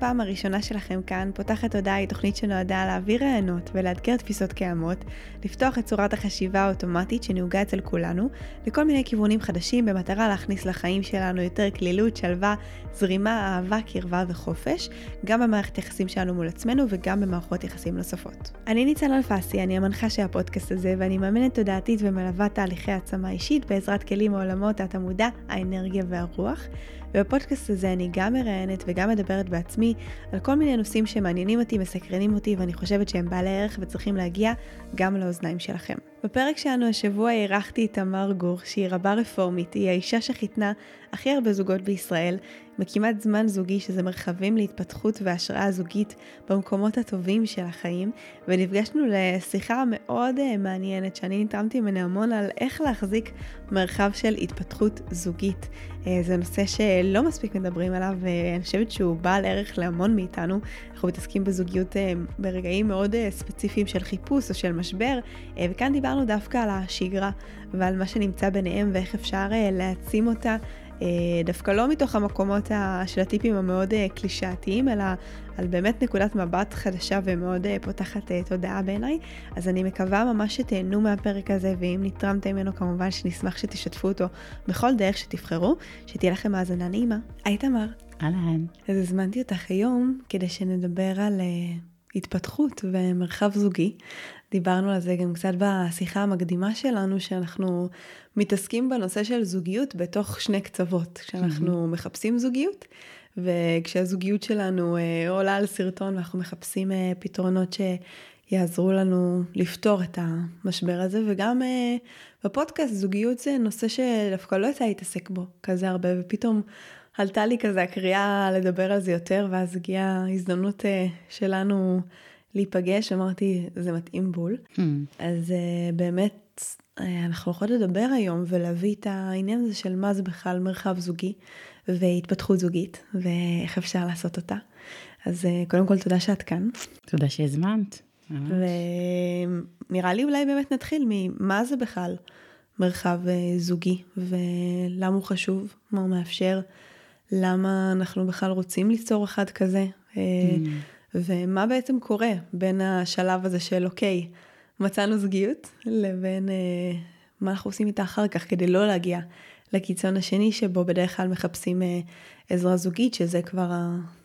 הפעם הראשונה שלכם כאן, פותחת הודעה היא תוכנית שנועדה להעביר רעיונות ולאתגר תפיסות קיימות, לפתוח את צורת החשיבה האוטומטית שנהוגה אצל כולנו, לכל מיני כיוונים חדשים במטרה להכניס לחיים שלנו יותר כלילות, שלווה, זרימה, אהבה, קרבה וחופש, גם במערכת יחסים שלנו מול עצמנו וגם במערכות יחסים נוספות. אני ניצן אלפסי, אני המנחה של הפודקאסט הזה ואני מאמנת תודעתית ומלווה תהליכי העצמה אישית בעזרת כלים מעולמות התמודע, האנרגיה והרוח. ובפודקאסט הזה אני גם מראיינת וגם מדברת בעצמי על כל מיני נושאים שמעניינים אותי, מסקרנים אותי ואני חושבת שהם בעלי ערך וצריכים להגיע גם לאוזניים שלכם. בפרק שלנו השבוע אירחתי את תמר גור, שהיא רבה רפורמית, היא האישה שחיתנה הכי הרבה זוגות בישראל, מקימת זמן זוגי שזה מרחבים להתפתחות והשראה זוגית במקומות הטובים של החיים, ונפגשנו לשיחה מאוד uh, מעניינת שאני נתרמתי ממנה המון על איך להחזיק מרחב של התפתחות זוגית. Uh, זה נושא שלא מספיק מדברים עליו, ואני חושבת שהוא בעל ערך להמון מאיתנו. אנחנו מתעסקים בזוגיות ברגעים מאוד ספציפיים של חיפוש או של משבר, וכאן דיברנו דווקא על השגרה ועל מה שנמצא ביניהם ואיך אפשר להעצים אותה. אה, דווקא לא מתוך המקומות של הטיפים המאוד אה, קלישאתיים, אלא על באמת נקודת מבט חדשה ומאוד אה, פותחת תודעה בעיניי. אז אני מקווה ממש שתהנו מהפרק הזה, ואם נתרמתם ממנו כמובן שנשמח שתשתפו אותו בכל דרך שתבחרו, שתהיה לכם האזנה נעימה. היי תמר. אהלן. אז הזמנתי אותך היום כדי שנדבר על... התפתחות ומרחב זוגי. דיברנו על זה גם קצת בשיחה המקדימה שלנו, שאנחנו מתעסקים בנושא של זוגיות בתוך שני קצוות. כשאנחנו mm-hmm. מחפשים זוגיות, וכשהזוגיות שלנו אה, עולה על סרטון ואנחנו מחפשים אה, פתרונות שיעזרו לנו לפתור את המשבר הזה, וגם אה, בפודקאסט זוגיות זה נושא שדווקא לא יצא להתעסק בו כזה הרבה, ופתאום עלתה לי כזה הקריאה לדבר על זה יותר, ואז הגיעה ההזדמנות שלנו להיפגש, אמרתי, זה מתאים בול. Hmm. אז uh, באמת, uh, אנחנו יכולות לדבר היום ולהביא את העניין הזה של מה זה בכלל מרחב זוגי והתפתחות זוגית, ואיך אפשר לעשות אותה. אז קודם כל, תודה שאת כאן. תודה שהזמנת. ונראה לי אולי באמת נתחיל ממה זה בכלל מרחב זוגי, ולמה הוא חשוב, מה הוא מאפשר, למה אנחנו בכלל רוצים ליצור אחד כזה. Mm. ומה בעצם קורה בין השלב הזה של אוקיי, מצאנו זוגיות, לבין אה, מה אנחנו עושים איתה אחר כך כדי לא להגיע לקיצון השני שבו בדרך כלל מחפשים אה, עזרה זוגית, שזה כבר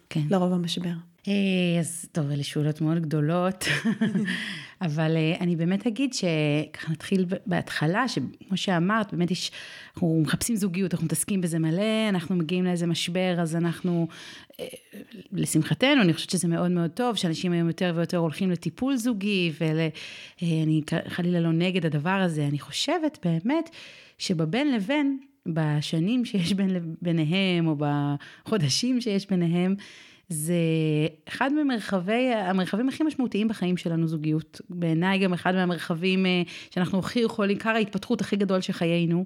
כן. לרוב המשבר. אה, אז טוב, אלה שאלות מאוד גדולות, אבל אה, אני באמת אגיד שככה נתחיל בהתחלה, שכמו שאמרת, באמת יש, אנחנו מחפשים זוגיות, אנחנו מתעסקים בזה מלא, אנחנו מגיעים לאיזה משבר, אז אנחנו, אה, לשמחתנו, אני חושבת שזה מאוד מאוד טוב, שאנשים היום יותר ויותר הולכים לטיפול זוגי, ואני חלילה לא נגד הדבר הזה, אני חושבת באמת שבבין לבין, בשנים שיש בין, ביניהם, או בחודשים שיש ביניהם, זה אחד ממרחבי, המרחבים הכי משמעותיים בחיים שלנו זוגיות. בעיניי גם אחד מהמרחבים אה, שאנחנו הכי יכולים, עיקר ההתפתחות הכי גדול של חיינו.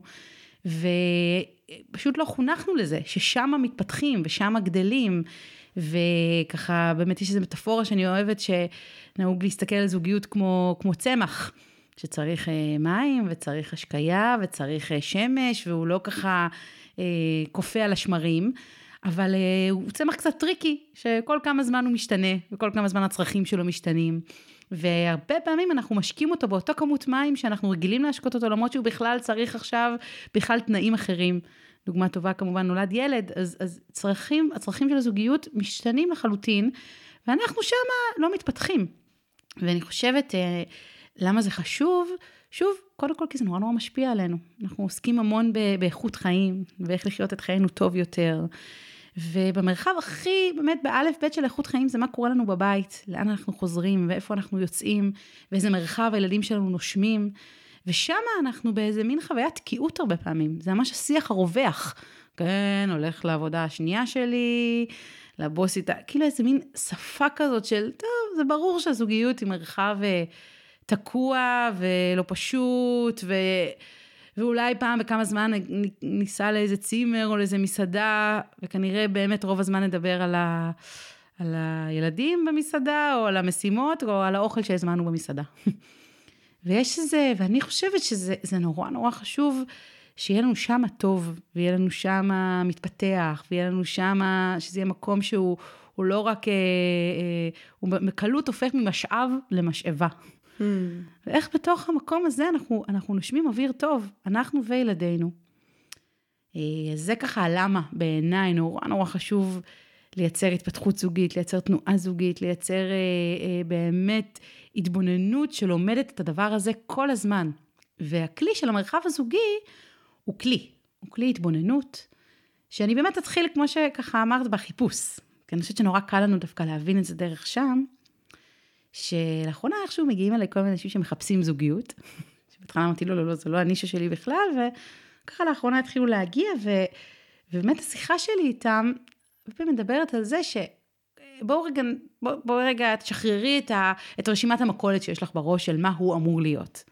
ופשוט לא חונכנו לזה, ששם מתפתחים ושם גדלים. וככה, באמת יש איזו מטאפורה שאני אוהבת, שנהוג להסתכל על זוגיות כמו, כמו צמח. שצריך אה, מים וצריך השקיה וצריך אה, שמש והוא לא ככה אה, קופא על השמרים. אבל uh, הוא צמח קצת טריקי, שכל כמה זמן הוא משתנה, וכל כמה זמן הצרכים שלו משתנים. והרבה פעמים אנחנו משקים אותו באותו כמות מים שאנחנו רגילים להשקות אותו, למרות שהוא בכלל צריך עכשיו בכלל תנאים אחרים. דוגמה טובה כמובן נולד ילד, אז, אז צרכים, הצרכים של הזוגיות משתנים לחלוטין, ואנחנו שמה לא מתפתחים. ואני חושבת, אה, למה זה חשוב? שוב, קודם כל כי זה נורא נורא משפיע עלינו. אנחנו עוסקים המון באיכות חיים, ואיך לחיות את חיינו טוב יותר. ובמרחב הכי, באמת, באלף בית של איכות חיים, זה מה קורה לנו בבית, לאן אנחנו חוזרים, ואיפה אנחנו יוצאים, ואיזה מרחב הילדים שלנו נושמים. ושם אנחנו באיזה מין חוויית תקיעות הרבה פעמים, זה ממש השיח הרווח. כן, הולך לעבודה השנייה שלי, לבוס איתה, כאילו איזה מין שפה כזאת של, טוב, זה ברור שהזוגיות היא מרחב אה, תקוע ולא פשוט, ו... ואולי פעם בכמה זמן ניסע לאיזה צימר או לאיזה מסעדה, וכנראה באמת רוב הזמן נדבר על, ה... על הילדים במסעדה, או על המשימות, או על האוכל שהזמנו במסעדה. ויש איזה, ואני חושבת שזה נורא נורא חשוב שיהיה לנו שם טוב, ויהיה לנו שם מתפתח, ויהיה לנו שם, שזה יהיה מקום שהוא לא רק, אה, אה, הוא בקלות הופך ממשאב למשאבה. Hmm. ואיך בתוך המקום הזה אנחנו, אנחנו נושמים אוויר טוב, אנחנו וילדינו. אה, זה ככה למה בעיניי נורא נורא חשוב לייצר התפתחות זוגית, לייצר תנועה זוגית, לייצר אה, אה, באמת התבוננות שלומדת את הדבר הזה כל הזמן. והכלי של המרחב הזוגי הוא כלי, הוא כלי התבוננות, שאני באמת אתחיל, כמו שככה אמרת, בחיפוש. כי אני חושבת שנורא קל לנו דווקא להבין את זה דרך שם, שלאחרונה איכשהו מגיעים אליי כל מיני אנשים שמחפשים זוגיות, שבהתחלה אמרתי, לא, לא, לא, זה לא הנישה שלי בכלל, וככה לאחרונה התחילו להגיע, ו... ובאמת השיחה שלי איתם, הרבה מדברת על זה ש... בואו רגע, בואו בוא רגע תשחררי את, ה, את רשימת המכולת שיש לך בראש של מה הוא אמור להיות.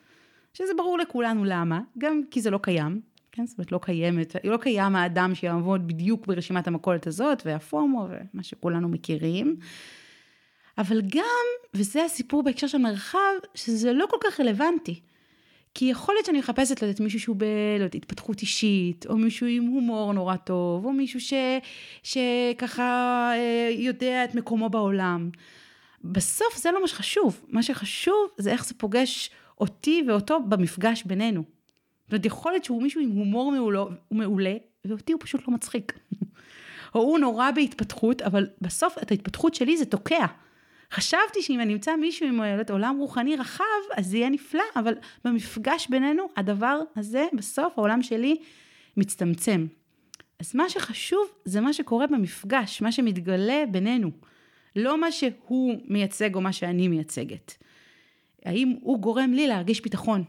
שזה ברור לכולנו למה, גם כי זה לא קיים, כן? זאת אומרת, לא קיימת, לא קיים האדם שיעבוד בדיוק ברשימת המכולת הזאת, והפומו, ומה שכולנו מכירים. אבל גם, וזה הסיפור בהקשר של מרחב, שזה לא כל כך רלוונטי. כי יכול להיות שאני מחפשת לדעת מישהו שהוא בהתפתחות אישית, או מישהו עם הומור נורא טוב, או מישהו ש, שככה אה, יודע את מקומו בעולם. בסוף זה לא מה שחשוב, מה שחשוב זה איך זה פוגש אותי ואותו במפגש בינינו. זאת אומרת, יכול להיות שהוא מישהו עם הומור מעולה, מעולה ואותי הוא פשוט לא מצחיק. או הוא נורא בהתפתחות, אבל בסוף את ההתפתחות שלי זה תוקע. חשבתי שאם אני אמצא מישהו עם עולם רוחני רחב, אז זה יהיה נפלא, אבל במפגש בינינו, הדבר הזה, בסוף העולם שלי מצטמצם. אז מה שחשוב זה מה שקורה במפגש, מה שמתגלה בינינו. לא מה שהוא מייצג או מה שאני מייצגת. האם הוא גורם לי להרגיש ביטחון?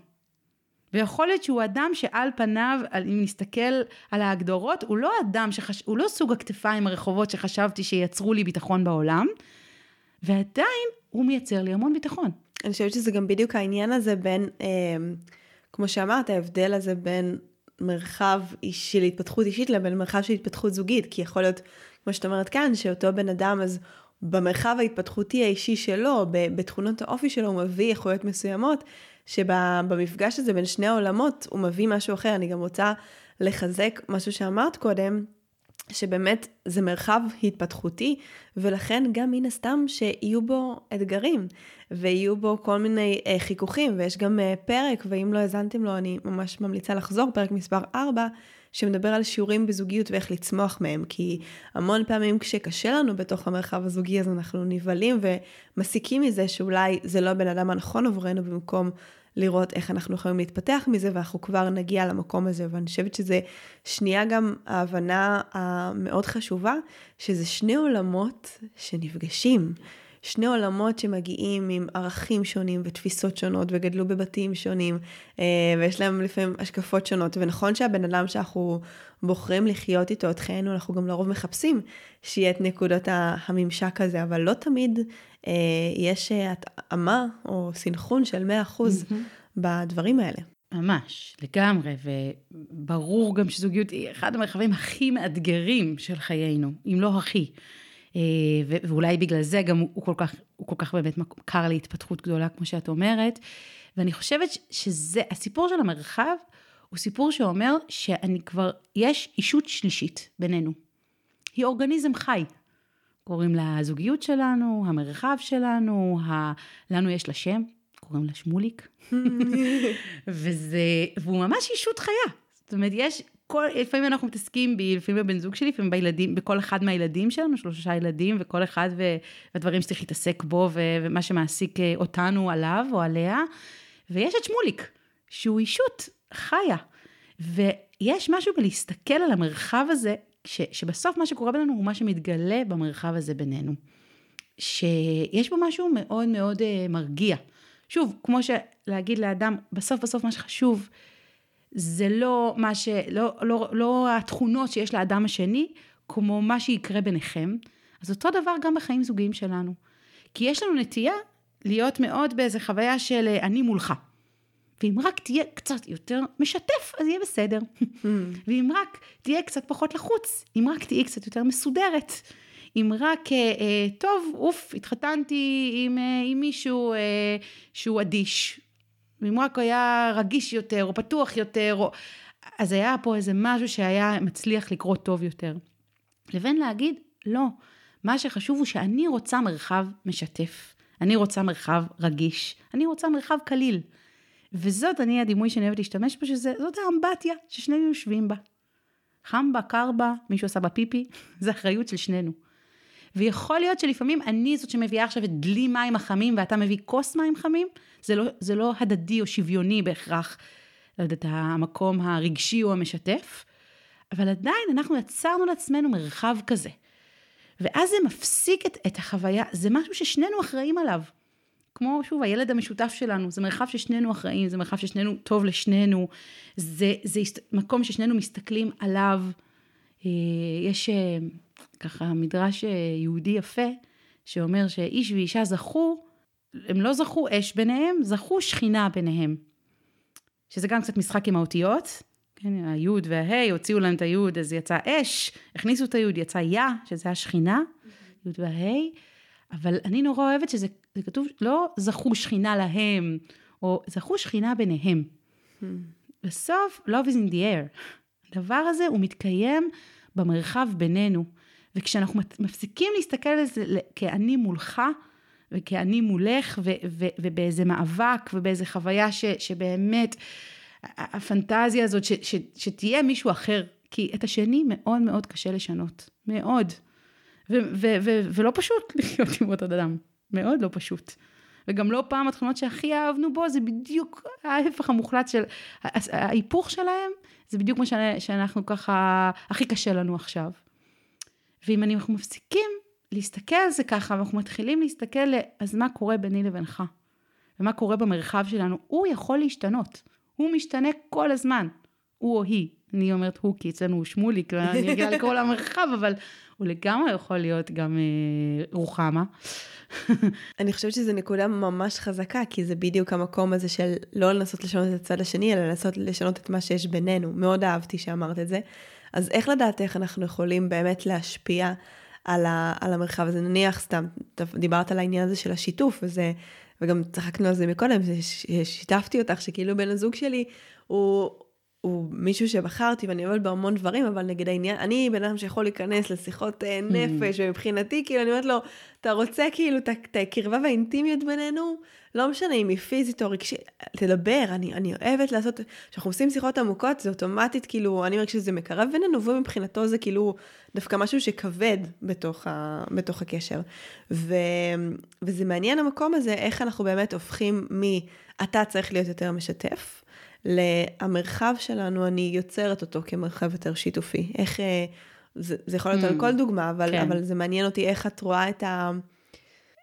ויכול להיות שהוא אדם שעל פניו, אם נסתכל על ההגדרות, הוא לא אדם שחש... הוא לא סוג הכתפיים הרחובות שחשבתי שייצרו לי ביטחון בעולם, ועדיין הוא מייצר לי המון ביטחון. אני חושבת שזה גם בדיוק העניין הזה בין, אה, כמו שאמרת, ההבדל הזה בין מרחב של התפתחות אישית לבין מרחב של התפתחות זוגית, כי יכול להיות, כמו שאת אומרת כאן, שאותו בן אדם אז במרחב ההתפתחותי האישי שלו, בתכונות האופי שלו, הוא מביא יכולות מסוימות, שבמפגש הזה בין שני העולמות הוא מביא משהו אחר. אני גם רוצה לחזק משהו שאמרת קודם, שבאמת זה מרחב התפתחותי, ולכן גם מן הסתם שיהיו בו אתגרים, ויהיו בו כל מיני אה, חיכוכים, ויש גם אה, פרק, ואם לא האזנתם לו, אני ממש ממליצה לחזור, פרק מספר 4, שמדבר על שיעורים בזוגיות ואיך לצמוח מהם, כי המון פעמים כשקשה לנו בתוך המרחב הזוגי, אז אנחנו נבהלים ומסיקים מזה שאולי זה לא הבן אדם הנכון עבורנו, במקום לראות איך אנחנו יכולים להתפתח מזה, ואנחנו כבר נגיע למקום הזה. ואני חושבת שזה שנייה גם ההבנה המאוד חשובה, שזה שני עולמות שנפגשים. שני עולמות שמגיעים עם ערכים שונים ותפיסות שונות וגדלו בבתים שונים אה, ויש להם לפעמים השקפות שונות ונכון שהבן אדם שאנחנו בוחרים לחיות איתו את חיינו אנחנו גם לרוב מחפשים שיהיה את נקודות הממשק הזה אבל לא תמיד אה, יש התאמה או סנכרון של 100% mm-hmm. בדברים האלה. ממש, לגמרי, וברור גם שזוגיות היא אחד המרחבים הכי מאתגרים של חיינו, אם לא הכי. אה, ואולי בגלל זה גם הוא כל כך, הוא כל כך באמת קר להתפתחות גדולה, כמו שאת אומרת. ואני חושבת שזה, הסיפור של המרחב הוא סיפור שאומר שאני כבר, יש אישות שלישית בינינו. היא אורגניזם חי. קוראים לה הזוגיות שלנו, המרחב שלנו, ה... לנו יש לה שם, קוראים לה שמוליק. וזה, והוא ממש אישות חיה. זאת אומרת, יש כל, לפעמים אנחנו מתעסקים בי, לפעמים בבן זוג שלי, לפעמים בילדים, בכל אחד מהילדים שלנו, שלושה ילדים, וכל אחד והדברים שצריך להתעסק בו, ומה שמעסיק אה, אותנו עליו או עליה. ויש את שמוליק, שהוא אישות חיה. ויש משהו בלהסתכל על המרחב הזה, ש, שבסוף מה שקורה בינינו הוא מה שמתגלה במרחב הזה בינינו. שיש בו משהו מאוד מאוד uh, מרגיע. שוב, כמו שלהגיד לאדם, בסוף בסוף מה שחשוב, זה לא מה ש... לא, לא, לא התכונות שיש לאדם השני, כמו מה שיקרה ביניכם. אז אותו דבר גם בחיים זוגיים שלנו. כי יש לנו נטייה להיות מאוד באיזה חוויה של אה, אני מולך. ואם רק תהיה קצת יותר משתף, אז יהיה בסדר. ואם רק תהיה קצת פחות לחוץ, אם רק תהיה קצת יותר מסודרת, אם רק, אה, אה, טוב, אוף, התחתנתי עם, אה, עם מישהו אה, שהוא אדיש, ואם רק היה רגיש יותר, או פתוח יותר, או... אז היה פה איזה משהו שהיה מצליח לקרות טוב יותר. לבין להגיד, לא, מה שחשוב הוא שאני רוצה מרחב משתף. אני רוצה מרחב רגיש, אני רוצה מרחב קליל. וזאת אני הדימוי שאני אוהבת להשתמש בו, שזאת האמבטיה ששנינו יושבים בה. חם בה, קר בה, מישהו עשה בה פיפי, זה אחריות של שנינו. ויכול להיות שלפעמים אני זאת שמביאה עכשיו את דלי מים החמים ואתה מביא כוס מים חמים, זה לא, זה לא הדדי או שוויוני בהכרח, לא יודעת, המקום הרגשי או המשתף, אבל עדיין אנחנו יצרנו לעצמנו מרחב כזה. ואז זה מפסיק את, את החוויה, זה משהו ששנינו אחראים עליו. כמו, שוב, הילד המשותף שלנו, זה מרחב ששנינו אחראים, זה מרחב ששנינו טוב לשנינו, זה, זה מקום ששנינו מסתכלים עליו. אה, יש אה, ככה מדרש אה, יהודי יפה, שאומר שאיש ואישה זכו, הם לא זכו אש ביניהם, זכו שכינה ביניהם. שזה גם קצת משחק עם האותיות, כן, היוד וההי, הוציאו להם את היוד, אז יצא אש, הכניסו את היוד, יצא יה, שזה השכינה, יוד וההי, אבל אני נורא אוהבת שזה כתוב, לא זכו שכינה להם, או זכו שכינה ביניהם. בסוף, love is in the air. הדבר הזה הוא מתקיים במרחב בינינו. וכשאנחנו מפסיקים להסתכל על זה כאני מולך, וכאני מולך, ו- ו- ובאיזה מאבק, ובאיזה חוויה ש- שבאמת, הפנטזיה הזאת, ש- ש- שתהיה מישהו אחר, כי את השני מאוד מאוד קשה לשנות, מאוד. ו- ו- ו- ולא פשוט לחיות עם אותו אדם, מאוד לא פשוט. וגם לא פעם התכונות שהכי אהבנו בו, זה בדיוק ההפך המוחלט של, ההיפוך שלהם, זה בדיוק מה שאנחנו ככה, הכי קשה לנו עכשיו. ואם אנחנו מפסיקים להסתכל על זה ככה, ואנחנו מתחילים להסתכל, אז מה קורה ביני לבינך? ומה קורה במרחב שלנו? הוא יכול להשתנות. הוא משתנה כל הזמן. הוא או היא. אני אומרת הוא, כי אצלנו הוא שמוליק, ואני אגיע לכל המרחב, אבל הוא לגמרי יכול להיות גם אה, רוחמה. אני חושבת שזו נקודה ממש חזקה, כי זה בדיוק המקום הזה של לא לנסות לשנות את הצד השני, אלא לנסות לשנות את מה שיש בינינו. מאוד אהבתי שאמרת את זה. אז איך לדעת איך אנחנו יכולים באמת להשפיע על, ה, על המרחב הזה? נניח, סתם, דיברת על העניין הזה של השיתוף, וזה, וגם צחקנו על זה מקודם, שיתפתי אותך, שכאילו בן הזוג שלי הוא... הוא מישהו שבחרתי ואני עובדת בהמון דברים, אבל נגיד העניין, אני בן אדם שיכול להיכנס לשיחות אה, mm. נפש, ומבחינתי, כאילו, אני אומרת לו, אתה רוצה כאילו את הקרבה והאינטימיות בינינו? לא משנה אם היא פיזית או רגשית, תדבר, אני, אני אוהבת לעשות, כשאנחנו עושים שיחות עמוקות, זה אוטומטית, כאילו, אני אומרת שזה מקרב בינינו, ומבחינתו זה כאילו דווקא משהו שכבד בתוך, ה, בתוך הקשר. ו, וזה מעניין המקום הזה, איך אנחנו באמת הופכים מ... אתה צריך להיות יותר משתף, למרחב שלנו, אני יוצרת אותו כמרחב יותר שיתופי. איך, אה, זה, זה יכול להיות mm, על כל דוגמה, אבל, כן. אבל זה מעניין אותי איך את רואה את ה...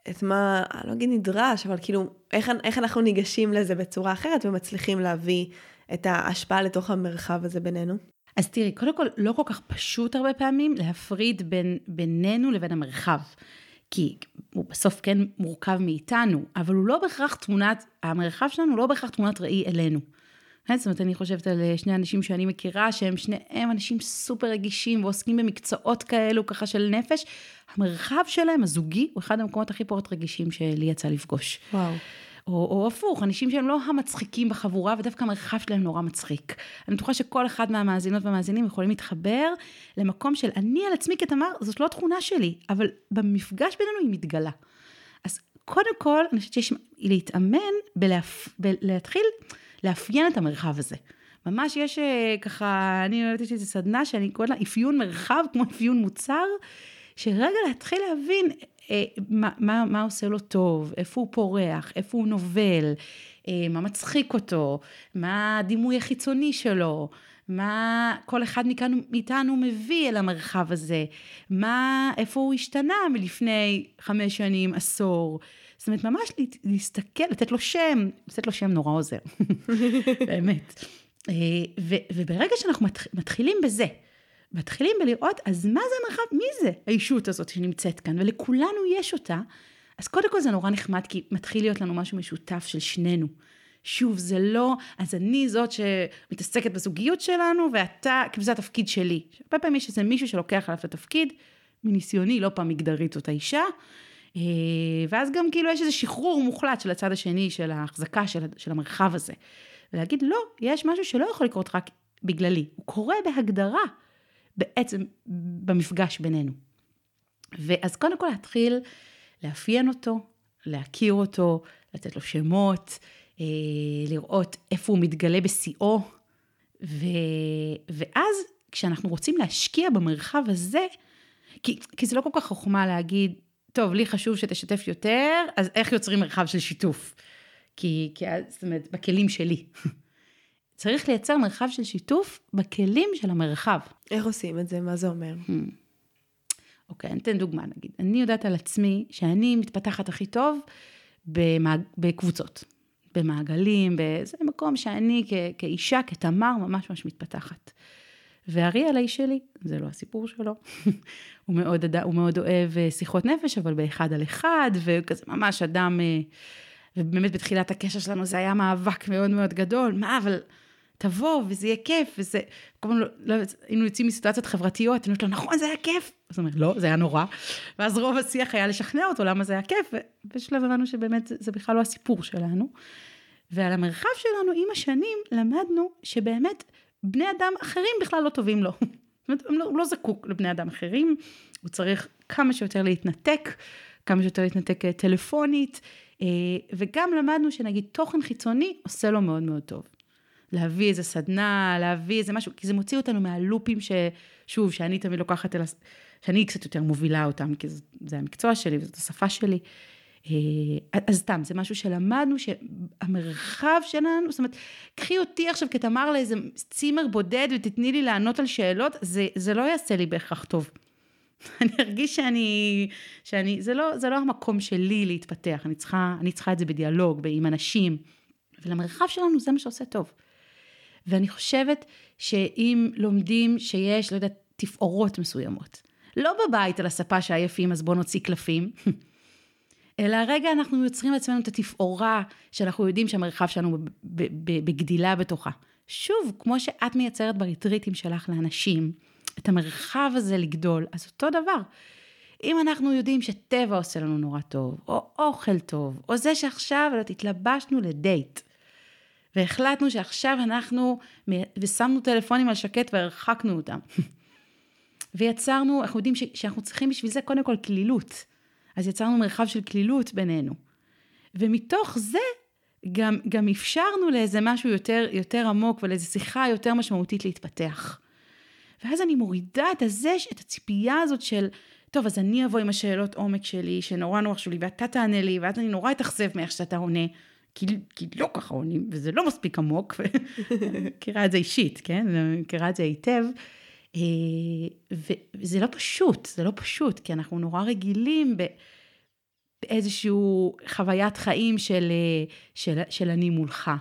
את מה, אני לא אגיד נדרש, אבל כאילו, איך, איך אנחנו ניגשים לזה בצורה אחרת ומצליחים להביא את ההשפעה לתוך המרחב הזה בינינו? אז תראי, קודם כל, לא כל כך פשוט הרבה פעמים להפריד בין, בינינו לבין המרחב. כי הוא בסוף כן מורכב מאיתנו, אבל הוא לא בהכרח תמונת, המרחב שלנו הוא לא בהכרח תמונת ראי אלינו. כן, זאת אומרת, אני חושבת על אה, שני אנשים שאני מכירה, שהם שניהם אנשים סופר רגישים ועוסקים במקצועות כאלו, ככה של נפש. המרחב שלהם, הזוגי, הוא אחד המקומות הכי פחות רגישים שלי יצא לפגוש. וואו. או, או הפוך, אנשים שהם לא המצחיקים בחבורה, ודווקא המרחב שלהם נורא מצחיק. אני בטוחה שכל אחד מהמאזינות והמאזינים יכולים להתחבר למקום של אני על עצמי כתמר, זאת לא התכונה שלי, אבל במפגש בינינו היא מתגלה. אז קודם כל, אני חושבת שיש להתאמן בלהפ... בלהתחיל לאפיין את המרחב הזה. ממש יש אה, ככה, אני אוהבת, יש איזו סדנה שאני קוראת לה אפיון מרחב, כמו אפיון מוצר, שרגע להתחיל להבין אה, מה, מה, מה עושה לו טוב, איפה הוא פורח, איפה הוא נובל, אה, מה מצחיק אותו, מה הדימוי החיצוני שלו, מה כל אחד מכאן, מאיתנו מביא אל המרחב הזה, מה, איפה הוא השתנה מלפני חמש שנים, עשור. זאת אומרת, ממש להסתכל, לתת לו שם, לתת לו שם נורא עוזר, באמת. אה, ו, וברגע שאנחנו מתחילים בזה, מתחילים בלראות, אז מה זה המרחב, מי זה האישות הזאת שנמצאת כאן, ולכולנו יש אותה, אז קודם כל זה נורא נחמד, כי מתחיל להיות לנו משהו משותף של שנינו. שוב, זה לא, אז אני זאת שמתעסקת בזוגיות שלנו, ואתה, כאילו זה התפקיד שלי. הרבה פעמים יש איזה מישהו שלוקח עליו את התפקיד, מניסיוני, לא פעם מגדרית זאת האישה, ואז גם כאילו יש איזה שחרור מוחלט של הצד השני, של ההחזקה של, של המרחב הזה. ולהגיד, לא, יש משהו שלא יכול לקרות רק בגללי, הוא קורה בהגדרה, בעצם במפגש בינינו. ואז קודם כל להתחיל לאפיין אותו, להכיר אותו, לתת לו שמות, אה, לראות איפה הוא מתגלה בשיאו, ו... ואז כשאנחנו רוצים להשקיע במרחב הזה, כי, כי זה לא כל כך חוכמה להגיד, טוב, לי חשוב שתשתף יותר, אז איך יוצרים מרחב של שיתוף? כי, כי זאת אומרת, בכלים שלי. צריך לייצר מרחב של שיתוף בכלים של המרחב. איך עושים את זה? מה זה אומר? Hmm. אוקיי, אני אתן דוגמה נגיד. אני יודעת על עצמי שאני מתפתחת הכי טוב במעג... בקבוצות, במעגלים, באיזה מקום שאני כ... כאישה, כתמר, ממש ממש מתפתחת. ואריאל האיש שלי, זה לא הסיפור שלו, הוא, מאוד, הוא מאוד אוהב אה, שיחות נפש, אבל באחד על אחד, וכזה ממש אדם, אה, ובאמת בתחילת הקשר שלנו זה היה מאבק מאוד מאוד גדול, מה, אבל תבוא וזה יהיה כיף, וזה, כל פעם, לא, לא, היינו יוצאים מסיטואציות חברתיות, אני אומרת לו, נכון, זה היה כיף. אז הוא אומר, לא, זה היה נורא. ואז רוב השיח היה לשכנע אותו למה זה היה כיף, ובשלב הבנו שבאמת זה בכלל לא הסיפור שלנו. ועל המרחב שלנו עם השנים למדנו שבאמת בני אדם אחרים בכלל לא טובים לו. זאת אומרת, לא, הוא לא זקוק לבני אדם אחרים, הוא צריך כמה שיותר להתנתק, כמה שיותר להתנתק אה, טלפונית, אה, וגם למדנו שנגיד תוכן חיצוני עושה לו מאוד מאוד טוב. להביא איזה סדנה, להביא איזה משהו, כי זה מוציא אותנו מהלופים ששוב, שאני תמיד לוקחת אל, שאני קצת יותר מובילה אותם, כי זה, זה המקצוע שלי וזאת השפה שלי. אה, אז סתם, זה משהו שלמדנו שהמרחב שלנו, זאת אומרת, קחי אותי עכשיו כתמר לאיזה צימר בודד ותתני לי לענות על שאלות, זה, זה לא יעשה לי בהכרח טוב. אני ארגיש שאני, שאני, זה לא, זה לא המקום שלי להתפתח, אני צריכה, אני צריכה את זה בדיאלוג, עם אנשים, ולמרחב שלנו זה מה שעושה טוב. ואני חושבת שאם לומדים שיש, לא יודעת, תפאורות מסוימות, לא בבית על הספה שעייפים אז בוא נוציא קלפים, אלא רגע אנחנו יוצרים לעצמנו את התפאורה שאנחנו יודעים שהמרחב שלנו בגדילה בתוכה. שוב, כמו שאת מייצרת בריטריטים שלך לאנשים, את המרחב הזה לגדול, אז אותו דבר. אם אנחנו יודעים שטבע עושה לנו נורא טוב, או אוכל טוב, או זה שעכשיו התלבשנו לדייט, והחלטנו שעכשיו אנחנו, ושמנו טלפונים על שקט והרחקנו אותם. ויצרנו, אנחנו יודעים שאנחנו צריכים בשביל זה קודם כל כלילות. אז יצרנו מרחב של כלילות בינינו. ומתוך זה גם, גם אפשרנו לאיזה משהו יותר, יותר עמוק ולאיזו שיחה יותר משמעותית להתפתח. ואז אני מורידה את הזה, את הציפייה הזאת של, טוב, אז אני אבוא עם השאלות עומק שלי, שנורא נורא חשוב לי, ואתה תענה לי, ואז אני נורא אתאכזב מאיך שאתה עונה, כי, כי לא ככה עונים, וזה לא מספיק עמוק, מכירה את זה אישית, כן? מכירה את זה היטב. אה, וזה לא פשוט, זה לא פשוט, כי אנחנו נורא רגילים באיזושהי חוויית חיים של, אה, של, של אני מולך,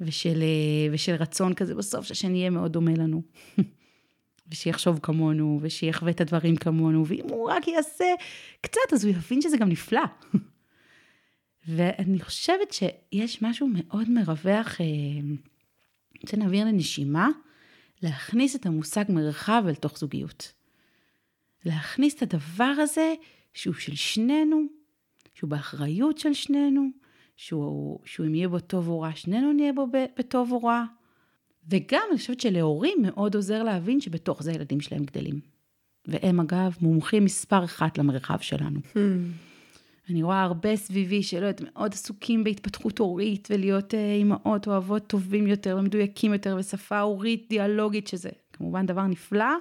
ושל, אה, ושל רצון כזה בסוף שהשני יהיה מאוד דומה לנו. ושיחשוב כמונו, ושיחווה את הדברים כמונו, ואם הוא רק יעשה קצת, אז הוא יבין שזה גם נפלא. ואני חושבת שיש משהו מאוד מרווח, אני רוצה להעביר לנשימה, להכניס את המושג מרחב אל תוך זוגיות. להכניס את הדבר הזה שהוא של שנינו, שהוא באחריות של שנינו, שהוא, שהוא אם יהיה בו טוב או רע, שנינו נהיה בו בטוב או רע. וגם אני חושבת שלהורים מאוד עוזר להבין שבתוך זה הילדים שלהם גדלים. והם אגב מומחים מספר אחת למרחב שלנו. Hmm. אני רואה הרבה סביבי שלא יודעת, מאוד עסוקים בהתפתחות הורית ולהיות אה, אימהות או אבות טובים יותר ומדויקים יותר ושפה הורית דיאלוגית, שזה כמובן דבר נפלא.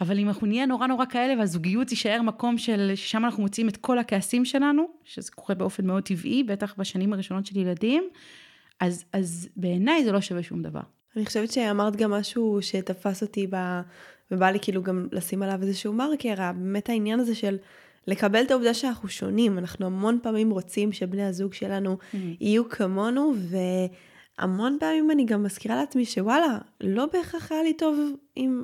אבל אם אנחנו נהיה נורא נורא כאלה והזוגיות תישאר מקום של, ששם אנחנו מוצאים את כל הכעסים שלנו, שזה קורה באופן מאוד טבעי, בטח בשנים הראשונות של ילדים, אז, אז בעיניי זה לא שווה שום דבר. אני חושבת שאמרת גם משהו שתפס אותי ב... ובא לי כאילו גם לשים עליו איזשהו מרקר, באמת העניין הזה של לקבל את העובדה שאנחנו שונים. אנחנו המון פעמים רוצים שבני הזוג שלנו mm-hmm. יהיו כמונו, והמון פעמים אני גם מזכירה לעצמי שוואלה, לא בהכרח היה לי טוב עם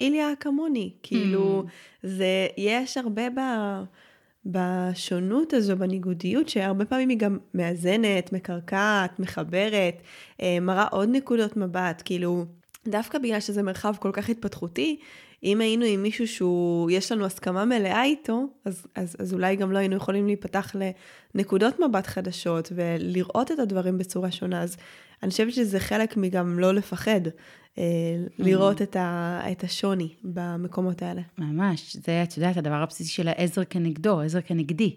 איליה כמוני. כאילו, mm-hmm. זה, יש הרבה ב... בשונות הזו, בניגודיות, שהרבה פעמים היא גם מאזנת, מקרקעת, מחברת, אה, מראה עוד נקודות מבט, כאילו, דווקא בגלל שזה מרחב כל כך התפתחותי, אם היינו עם מישהו שהוא, יש לנו הסכמה מלאה איתו, אז, אז, אז אולי גם לא היינו יכולים להיפתח לנקודות מבט חדשות ולראות את הדברים בצורה שונה. אז אני חושבת שזה חלק מגם לא לפחד, אה, לראות את, ה, את השוני במקומות האלה. ממש, זה, את יודעת, הדבר הבסיסי של העזר כנגדו, עזר כנגדי.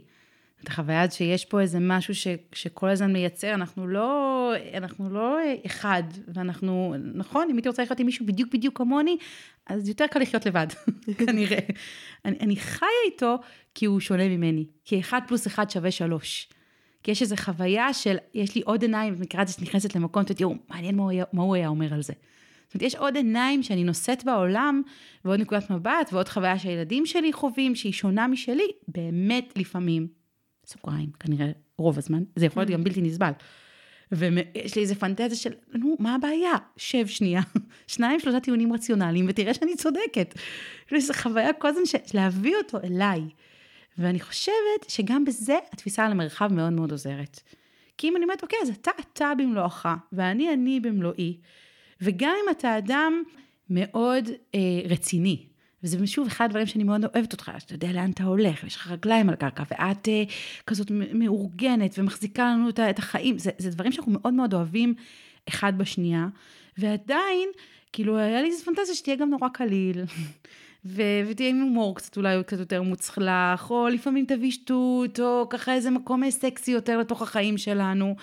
את החוויה שיש פה איזה משהו ש, שכל הזמן מייצר, אנחנו לא, אנחנו לא אחד, ואנחנו, נכון, אם הייתי רוצה לחיות עם מישהו בדיוק בדיוק כמוני, אז יותר קל לחיות לבד, כנראה. אני, אני חיה איתו כי הוא שונה ממני, כי אחד פלוס אחד שווה שלוש. כי יש איזו חוויה של, יש לי עוד עיניים, במקרה הזה שנכנסת למקום, תראו, מעניין מה הוא, היה, מה הוא היה אומר על זה. זאת אומרת, יש עוד עיניים שאני נושאת בעולם, ועוד נקודת מבט, ועוד חוויה שהילדים שלי חווים, שהיא שונה משלי, באמת לפעמים, סוגריים, כנראה רוב הזמן, זה יכול להיות גם בלתי נסבל. ויש לי איזה פנטזיה של, נו, מה הבעיה? שב שנייה, שניים, שלושה טיעונים רציונליים, ותראה שאני צודקת. יש לי איזו חוויה כל הזמן של להביא אותו אליי. ואני חושבת שגם בזה התפיסה על המרחב מאוד מאוד עוזרת. כי אם אני אומרת, אוקיי, אז אתה אתה במלואך, ואני אני במלואי, וגם אם אתה אדם מאוד אה, רציני, וזה שוב אחד הדברים שאני מאוד אוהבת אותך, שאתה יודע לאן אתה הולך, ויש לך רגליים על הקרקע, ואת אה, כזאת מאורגנת ומחזיקה לנו את החיים, זה, זה דברים שאנחנו מאוד מאוד אוהבים אחד בשנייה, ועדיין, כאילו, היה לי איזה פנטזיה שתהיה גם נורא קליל. ו- ותהיה עם הומור קצת אולי קצת יותר מוצלח, או לפעמים תביא שטות, או ככה איזה מקום סקסי יותר לתוך החיים שלנו.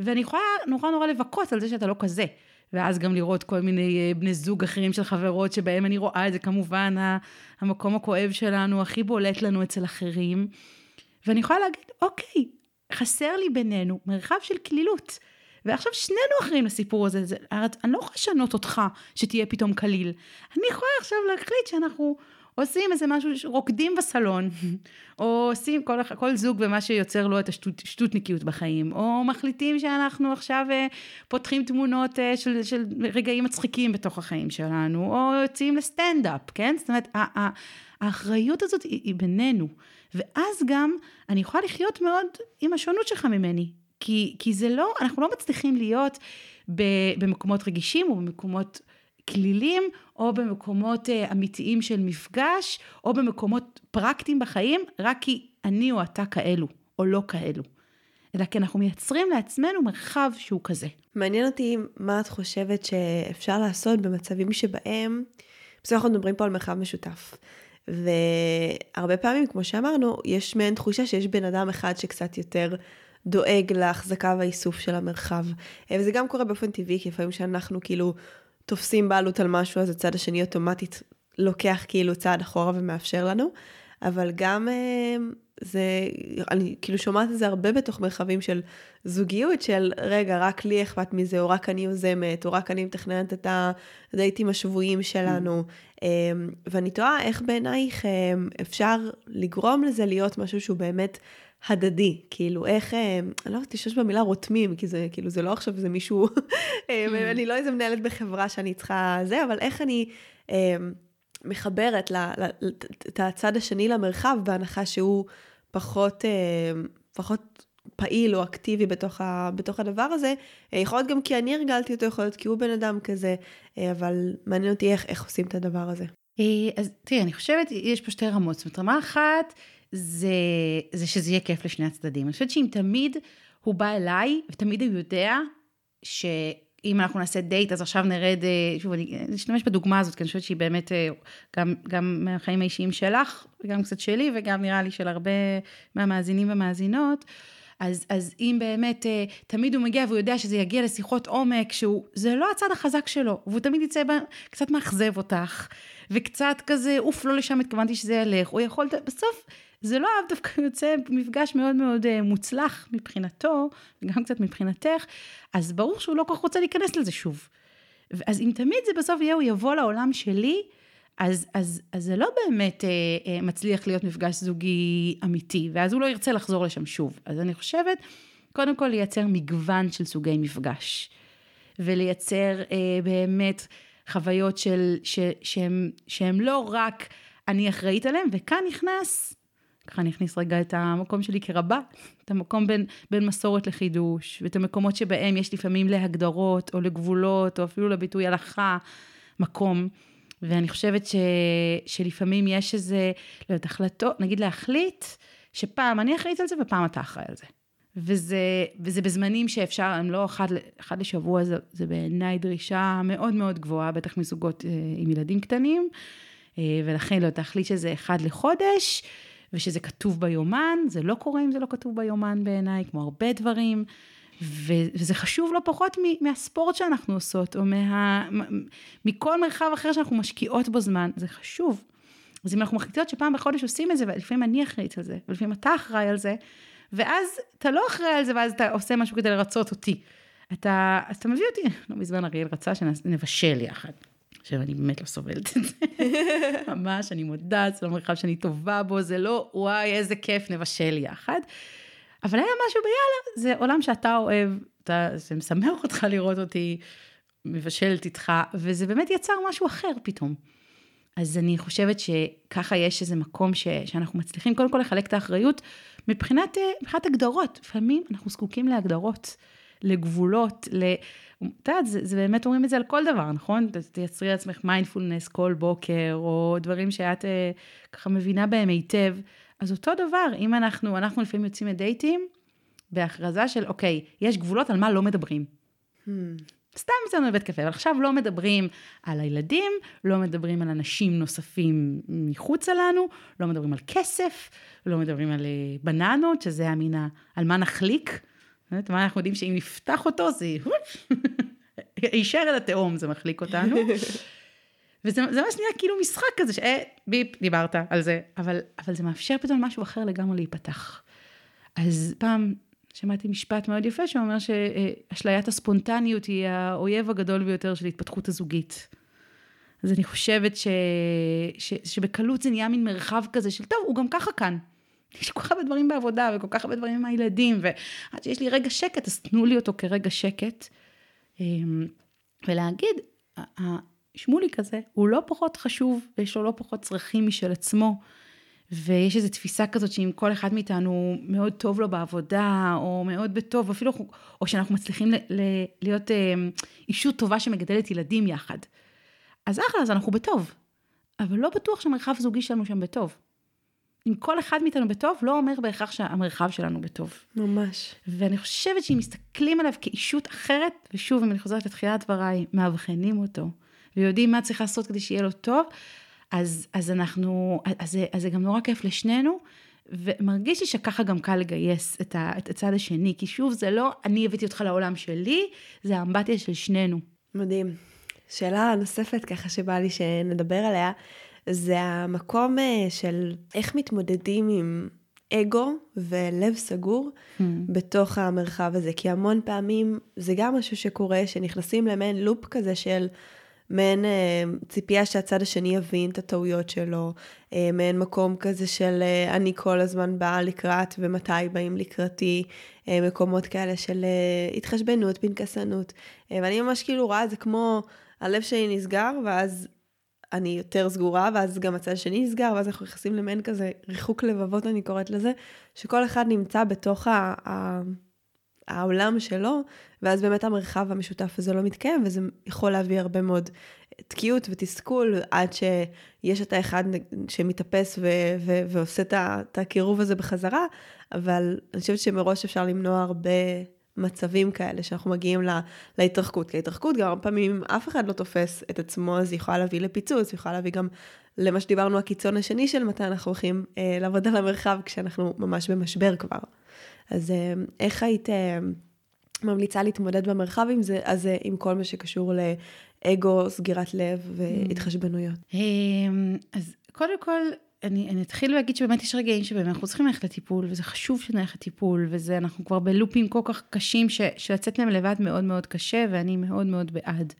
ואני יכולה נורא נורא לבכות על זה שאתה לא כזה. ואז גם לראות כל מיני אה, בני זוג אחרים של חברות שבהם אני רואה את זה כמובן המקום הכואב שלנו, הכי בולט לנו אצל אחרים. ואני יכולה להגיד, אוקיי, חסר לי בינינו מרחב של קלילות. ועכשיו שנינו אחראים לסיפור הזה, זה, אני לא יכולה לשנות אותך שתהיה פתאום קליל. אני יכולה עכשיו להחליט שאנחנו עושים איזה משהו, רוקדים בסלון, או עושים כל, כל זוג ומה שיוצר לו את השטותניקיות בחיים, או מחליטים שאנחנו עכשיו אה, פותחים תמונות אה, של, של רגעים מצחיקים בתוך החיים שלנו, או יוצאים לסטנדאפ, כן? זאת אומרת, האחריות הזאת היא, היא בינינו. ואז גם אני יכולה לחיות מאוד עם השונות שלך ממני. כי, כי זה לא, אנחנו לא מצליחים להיות במקומות רגישים או במקומות כלילים, או במקומות uh, אמיתיים של מפגש, או במקומות פרקטיים בחיים, רק כי אני או אתה כאלו, או לא כאלו. אלא כי אנחנו מייצרים לעצמנו מרחב שהוא כזה. מעניין אותי מה את חושבת שאפשר לעשות במצבים שבהם, בסוף אנחנו מדברים פה על מרחב משותף. והרבה פעמים, כמו שאמרנו, יש מעין תחושה שיש בן אדם אחד שקצת יותר דואג להחזקה והאיסוף של המרחב. אה, וזה גם קורה באופן טבעי, כי לפעמים שאנחנו כאילו תופסים בעלות על משהו, אז הצד השני אוטומטית לוקח כאילו צעד אחורה ומאפשר לנו. אבל גם אה, זה, אני כאילו שומעת את זה הרבה בתוך מרחבים של זוגיות, של רגע, רק לי אכפת מזה, או רק אני יוזמת, או רק אני מתכננת את הדייטים השבועיים שלנו. Mm. ואני תוהה איך בעינייך אפשר לגרום לזה להיות משהו שהוא באמת הדדי, כאילו איך, אה, אני לא יודעת להשתמש במילה רותמים, כי זה כאילו זה לא עכשיו זה מישהו, אה, mm. אני לא איזה מנהלת בחברה שאני צריכה זה, אבל איך אני אה, מחברת את הצד השני למרחב, בהנחה שהוא פחות, פחות פעיל או אקטיבי בתוך, ה, בתוך הדבר הזה. יכול להיות גם כי אני הרגלתי אותו, יכול להיות כי הוא בן אדם כזה, אבל מעניין אותי איך, איך עושים את הדבר הזה. אז תראי, אני חושבת, יש פה שתי רמות. זאת אומרת, רמה אחת, זה, זה שזה יהיה כיף לשני הצדדים. אני חושבת שאם תמיד הוא בא אליי, ותמיד הוא יודע שאם אנחנו נעשה דייט, אז עכשיו נרד, אה, שוב, אני אשתמש בדוגמה הזאת, כי אני חושבת שהיא באמת אה, גם, גם מהחיים האישיים שלך, וגם קצת שלי, וגם נראה לי של הרבה מהמאזינים והמאזינות. אז, אז אם באמת אה, תמיד הוא מגיע והוא יודע שזה יגיע לשיחות עומק, שהוא, זה לא הצד החזק שלו, והוא תמיד יצא בה, קצת מאכזב אותך, וקצת כזה, אוף, לא לשם התכוונתי שזה ילך, הוא יכול, בסוף זה לא אף דווקא יוצא מפגש מאוד מאוד אה, מוצלח מבחינתו, וגם קצת מבחינתך, אז ברור שהוא לא כל כך רוצה להיכנס לזה שוב. אז אם תמיד זה בסוף יהיה, הוא יבוא לעולם שלי, אז, אז, אז זה לא באמת אה, אה, מצליח להיות מפגש זוגי אמיתי, ואז הוא לא ירצה לחזור לשם שוב. אז אני חושבת, קודם כל לייצר מגוון של סוגי מפגש, ולייצר אה, באמת חוויות של, ש, שהם, שהם לא רק אני אחראית עליהם, וכאן נכנס ככה אני אכניס רגע את המקום שלי כרבה, את המקום בין, בין מסורת לחידוש, ואת המקומות שבהם יש לפעמים להגדרות, או לגבולות, או אפילו לביטוי הלכה, מקום. ואני חושבת ש, שלפעמים יש איזה, לא יודעת, החלטות, נגיד להחליט, שפעם אני אחראית על זה ופעם אתה אחראי על זה. וזה, וזה בזמנים שאפשר, הם לא אחד, אחד לשבוע, זה, זה בעיניי דרישה מאוד מאוד גבוהה, בטח מזוגות אה, עם ילדים קטנים, אה, ולכן לא תחליט שזה אחד לחודש, ושזה כתוב ביומן, זה לא קורה אם זה לא כתוב ביומן בעיניי, כמו הרבה דברים, וזה חשוב לא פחות מהספורט שאנחנו עושות, או מה, מכל מרחב אחר שאנחנו משקיעות בו זמן, זה חשוב. אז אם אנחנו מחליטות שפעם בחודש עושים את זה, ולפעמים אני אחראית על זה, ולפעמים אתה אחראי על זה, ואז אתה לא אחראי על זה, ואז אתה עושה משהו כדי לרצות אותי. אתה, אז אתה מביא אותי, לא מזמן אריאל רצה שנבשל יחד. עכשיו, אני באמת לא סובלת את זה. ממש, אני מודה, זה לא מרחב שאני טובה בו, זה לא, וואי, איזה כיף, נבשל יחד. אבל היה משהו ביאללה, זה עולם שאתה אוהב, אתה, זה משמח אותך לראות אותי מבשלת איתך, וזה באמת יצר משהו אחר פתאום. אז אני חושבת שככה יש איזה מקום ש, שאנחנו מצליחים קודם כל לחלק את האחריות מבחינת, מבחינת הגדרות. לפעמים אנחנו זקוקים להגדרות, לגבולות, ל... את יודעת, זה, זה באמת אומרים את זה על כל דבר, נכון? תייצרי לעצמך מיינדפולנס כל בוקר, או דברים שאת אה, ככה מבינה בהם היטב. אז אותו דבר, אם אנחנו, אנחנו לפעמים יוצאים לדייטים, בהכרזה של, אוקיי, יש גבולות על מה לא מדברים. Hmm. סתם יצאנו לבית קפה, אבל עכשיו לא מדברים על הילדים, לא מדברים על אנשים נוספים מחוצה לנו, לא מדברים על כסף, לא מדברים על אה, בננות, שזה המינה, על מה נחליק. באמת, מה אנחנו יודעים שאם נפתח אותו זה יישאר אל התהום, זה מחליק אותנו. וזה ממש נהיה כאילו משחק כזה, שאה, ביפ, דיברת על זה, אבל, אבל זה מאפשר פתאום משהו אחר לגמרי להיפתח. אז פעם שמעתי משפט מאוד יפה שאומר שאשליית הספונטניות היא האויב הגדול ביותר של התפתחות הזוגית. אז אני חושבת ש... ש... שבקלות זה נהיה מין מרחב כזה של טוב, הוא גם ככה כאן. יש כל כך הרבה דברים בעבודה וכל כך הרבה דברים עם הילדים, ועד שיש לי רגע שקט, אז תנו לי אותו כרגע שקט. אמ, ולהגיד, שמולי כזה, הוא לא פחות חשוב, ויש לו לא פחות צרכים משל עצמו. ויש איזו תפיסה כזאת שאם כל אחד מאיתנו מאוד טוב לו בעבודה, או מאוד בטוב, אפילו, או שאנחנו מצליחים ל, ל, להיות אה, אישות טובה שמגדלת ילדים יחד. אז אחלה, אז אנחנו בטוב. אבל לא בטוח שהמרחב הזוגי שלנו שם בטוב. אם כל אחד מאיתנו בטוב, לא אומר בהכרח שהמרחב שלנו בטוב. ממש. ואני חושבת שאם מסתכלים עליו כאישות אחרת, ושוב, אם אני חוזרת לתחילת דבריי, מאבחנים אותו, ויודעים מה צריך לעשות כדי שיהיה לו טוב, אז, אז אנחנו, אז, אז זה גם נורא כיף לשנינו, ומרגיש לי שככה גם קל לגייס את, ה, את הצד השני, כי שוב, זה לא אני הבאתי אותך לעולם שלי, זה האמבטיה של שנינו. מדהים. שאלה נוספת ככה שבא לי שנדבר עליה, זה המקום אה, של איך מתמודדים עם אגו ולב סגור mm. בתוך המרחב הזה, כי המון פעמים זה גם משהו שקורה, שנכנסים למעין לופ כזה של... מעין אה, ציפייה שהצד השני יבין את הטעויות שלו, אה, מעין מקום כזה של אה, אני כל הזמן באה לקראת ומתי באים לקראתי, אה, מקומות כאלה של אה, התחשבנות, פנקסנות. אה, ואני ממש כאילו רואה את זה כמו הלב שלי נסגר, ואז אני יותר סגורה, ואז גם הצד השני נסגר, ואז אנחנו נכנסים למעין כזה ריחוק לבבות, אני קוראת לזה, שכל אחד נמצא בתוך ה... העולם שלו, ואז באמת המרחב המשותף הזה לא מתקיים, וזה יכול להביא הרבה מאוד תקיעות ותסכול, עד שיש את האחד שמתאפס ו- ו- ועושה את הקירוב הזה בחזרה, אבל אני חושבת שמראש אפשר למנוע הרבה מצבים כאלה שאנחנו מגיעים לה, להתרחקות. כי ההתרחקות גם הרבה פעמים אף אחד לא תופס את עצמו, אז היא יכולה להביא לפיצוץ, היא יכולה להביא גם למה שדיברנו, הקיצון השני של מתי אנחנו הולכים אה, לעבוד על המרחב כשאנחנו ממש במשבר כבר. אז אה, איך היית אה, ממליצה להתמודד במרחב עם זה, אז אה, עם כל מה שקשור לאגו, סגירת לב והתחשבנויות? אז קודם כל, אני, אני אתחיל להגיד שבאמת יש רגעים שבאמת אנחנו צריכים ללכת לטיפול, וזה חשוב שנלך לטיפול, וזה, אנחנו כבר בלופים כל כך קשים, ש, שלצאת מהם לבד מאוד מאוד קשה, ואני מאוד מאוד בעד.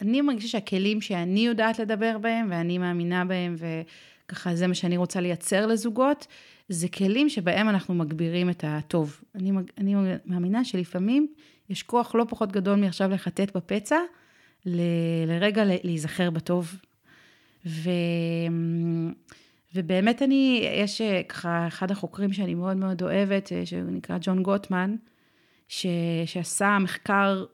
אני מרגישה שהכלים שאני יודעת לדבר בהם, ואני מאמינה בהם, וככה זה מה שאני רוצה לייצר לזוגות, זה כלים שבהם אנחנו מגבירים את הטוב. אני, אני מאמינה שלפעמים יש כוח לא פחות גדול מעכשיו לחטט בפצע, ל, לרגע להיזכר בטוב. ו, ובאמת אני, יש אה, ככה אחד החוקרים שאני מאוד מאוד אוהבת, אה, שהוא נקרא ג'ון גוטמן, ש, שעשה מחקר,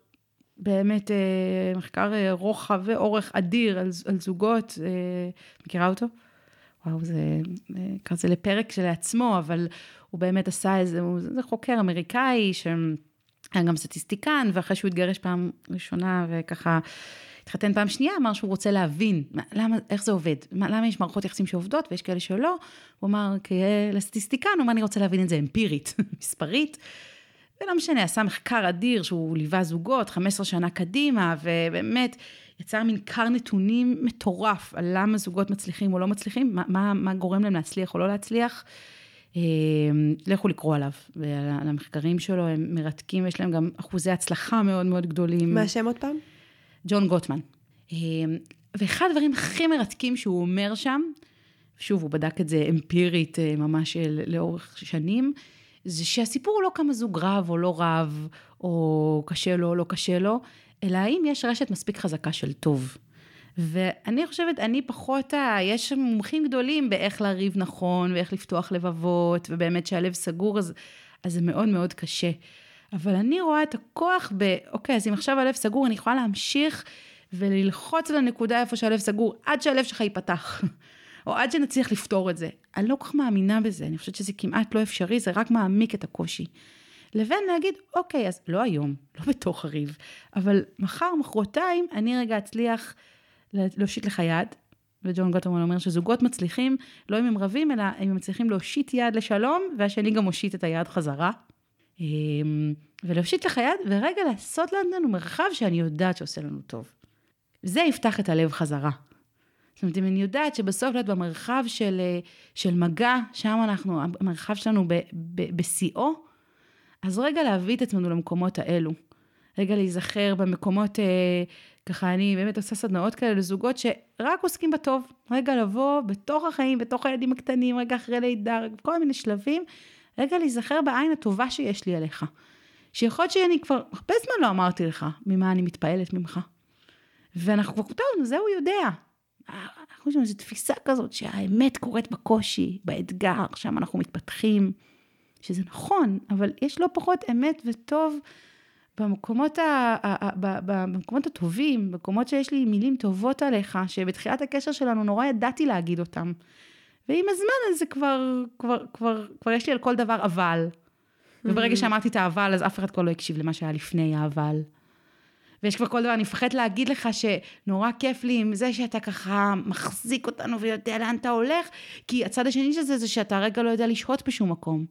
באמת אה, מחקר רוחב ואורך אדיר על, על זוגות, מכירה אותו? וואו, זה כזה לפרק שלעצמו, אבל הוא באמת עשה איזה, הוא זה חוקר אמריקאי, שהיה גם סטטיסטיקן, ואחרי שהוא התגרש פעם ראשונה וככה התחתן פעם שנייה, אמר שהוא רוצה להבין למה, איך זה עובד, למה יש מערכות יחסים שעובדות ויש כאלה שלא. הוא אמר, לסטטיסטיקן, הוא אמר, אני רוצה להבין את זה אמפירית, מספרית. ולא משנה, עשה מחקר אדיר שהוא ליווה זוגות 15 שנה קדימה, ובאמת יצר מין כר נתונים מטורף על למה זוגות מצליחים או לא מצליחים, מה, מה, מה גורם להם להצליח או לא להצליח. אה, לכו לקרוא עליו, ועל המחקרים שלו, הם מרתקים, יש להם גם אחוזי הצלחה מאוד מאוד גדולים. מה השם עוד פעם? ג'ון גוטמן. אה, ואחד הדברים הכי מרתקים שהוא אומר שם, שוב, הוא בדק את זה אמפירית אה, ממש לאורך שנים, זה שהסיפור הוא לא כמה זוג רב או לא רב, או קשה לו או לא קשה לו, אלא האם יש רשת מספיק חזקה של טוב. ואני חושבת, אני פחות, יש מומחים גדולים באיך לריב נכון, ואיך לפתוח לבבות, ובאמת שהלב סגור, אז, אז זה מאוד מאוד קשה. אבל אני רואה את הכוח ב, אוקיי, אז אם עכשיו הלב סגור, אני יכולה להמשיך וללחוץ על הנקודה איפה שהלב סגור, עד שהלב שלך ייפתח. או עד שנצליח לפתור את זה. אני לא כל כך מאמינה בזה, אני חושבת שזה כמעט לא אפשרי, זה רק מעמיק את הקושי. לבין להגיד, אוקיי, אז לא היום, לא בתוך הריב, אבל מחר, מחרתיים, אני רגע אצליח להושיט לך יד, וג'ון גוטרמן אומר שזוגות מצליחים, לא אם הם רבים, אלא אם הם מצליחים להושיט יד לשלום, והשני גם מושיט את היד חזרה. אמ, ולהושיט לך יד, ורגע לעשות לנו מרחב שאני יודעת שעושה לנו טוב. זה יפתח את הלב חזרה. זאת אומרת, אם אני יודעת שבסוף להיות במרחב של, של מגע, שם אנחנו, המרחב שלנו בשיאו, אז רגע להביא את עצמנו למקומות האלו. רגע להיזכר במקומות, אה, ככה אני באמת עושה סדנאות כאלה לזוגות שרק עוסקים בטוב. רגע לבוא בתוך החיים, בתוך הילדים הקטנים, רגע אחרי לידה, כל מיני שלבים, רגע להיזכר בעין הטובה שיש לי עליך. שיכול להיות שאני כבר הרבה זמן לא אמרתי לך ממה אני מתפעלת ממך. ואנחנו כבר, טוב, זה הוא יודע. אנחנו לנו איזו תפיסה כזאת שהאמת קורית בקושי, באתגר, שם אנחנו מתפתחים, שזה נכון, אבל יש לא פחות אמת וטוב במקומות, ה, ה, ה, במקומות הטובים, במקומות שיש לי מילים טובות עליך, שבתחילת הקשר שלנו נורא ידעתי להגיד אותם. ועם הזמן הזה כבר, כבר, כבר, כבר יש לי על כל דבר אבל. וברגע שאמרתי את האבל, אז אף אחד כבר לא הקשיב למה שהיה לפני האבל. ויש כבר כל דבר, אני מפחדת להגיד לך שנורא כיף לי עם זה שאתה ככה מחזיק אותנו ויודע לאן אתה הולך, כי הצד השני של זה זה שאתה רגע לא יודע לשהות בשום מקום.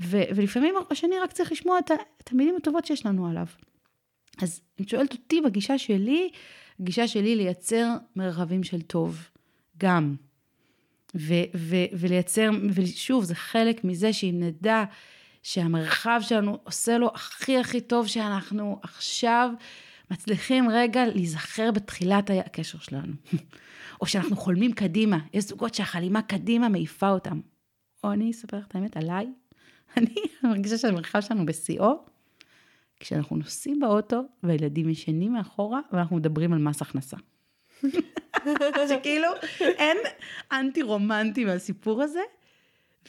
ו- ולפעמים השני רק צריך לשמוע את, את המילים הטובות שיש לנו עליו. אז אם שואלת אותי בגישה שלי, הגישה שלי לייצר מרחבים של טוב, גם. ו- ו- ולייצר, ושוב, זה חלק מזה שאם נדע שהמרחב שלנו עושה לו הכי הכי טוב שאנחנו עכשיו מצליחים רגע להיזכר בתחילת הקשר שלנו. או שאנחנו חולמים קדימה, יש זוגות שהחלימה קדימה מעיפה אותם. או אני אספר לך את האמת עליי, אני מרגישה שהמרחב שלנו בשיאו, כשאנחנו נוסעים באוטו והילדים ישנים מאחורה ואנחנו מדברים על מס הכנסה. שכאילו אין אנטי רומנטי מהסיפור הזה,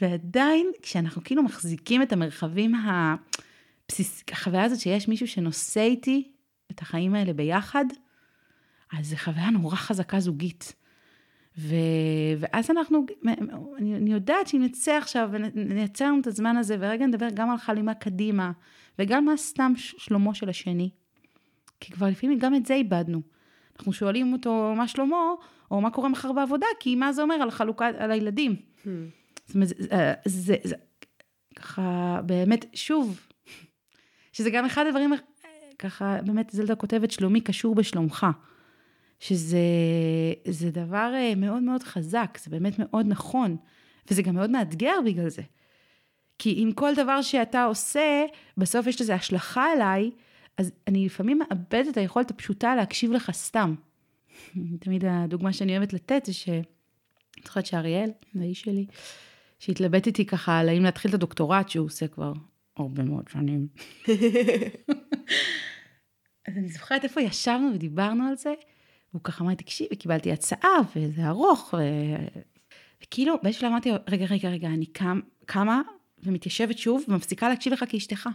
ועדיין, כשאנחנו כאילו מחזיקים את המרחבים הבסיס... החוויה הזאת שיש מישהו שנושא איתי את החיים האלה ביחד, אז זו חוויה נורא חזקה זוגית. ו... ואז אנחנו, אני, אני יודעת שאם נצא עכשיו ונייצר לנו את הזמן הזה, ורגע נדבר גם על חלימה קדימה, וגם מה סתם שלומו של השני. כי כבר לפעמים גם את זה איבדנו. אנחנו שואלים אותו מה שלמה, או מה קורה מחר בעבודה, כי מה זה אומר על חלוקה, על הילדים. Hmm. זאת אומרת, זה, אה, זה, זה ככה, באמת, שוב, שזה גם אחד הדברים, ככה, באמת, זלדה כותבת, שלומי קשור בשלומך. שזה דבר אה, מאוד מאוד חזק, זה באמת מאוד נכון, וזה גם מאוד מאתגר בגלל זה. כי אם כל דבר שאתה עושה, בסוף יש לזה השלכה עליי, אז אני לפעמים מאבדת את היכולת הפשוטה להקשיב לך סתם. תמיד הדוגמה שאני אוהבת לתת זה ש... אני זוכרת שאריאל, האיש שלי, שהתלבט איתי ככה על האם להתחיל את הדוקטורט שהוא עושה כבר הרבה מאוד שנים. אז אני זוכרת איפה ישבנו ודיברנו על זה, והוא ככה אמר, תקשיבי, קיבלתי הצעה, וזה ארוך, ו... וכאילו, באיזשהו אמרתי, רגע, רגע, רגע, אני קם, קמה ומתיישבת שוב ומפסיקה להקשיב לך כאשתך.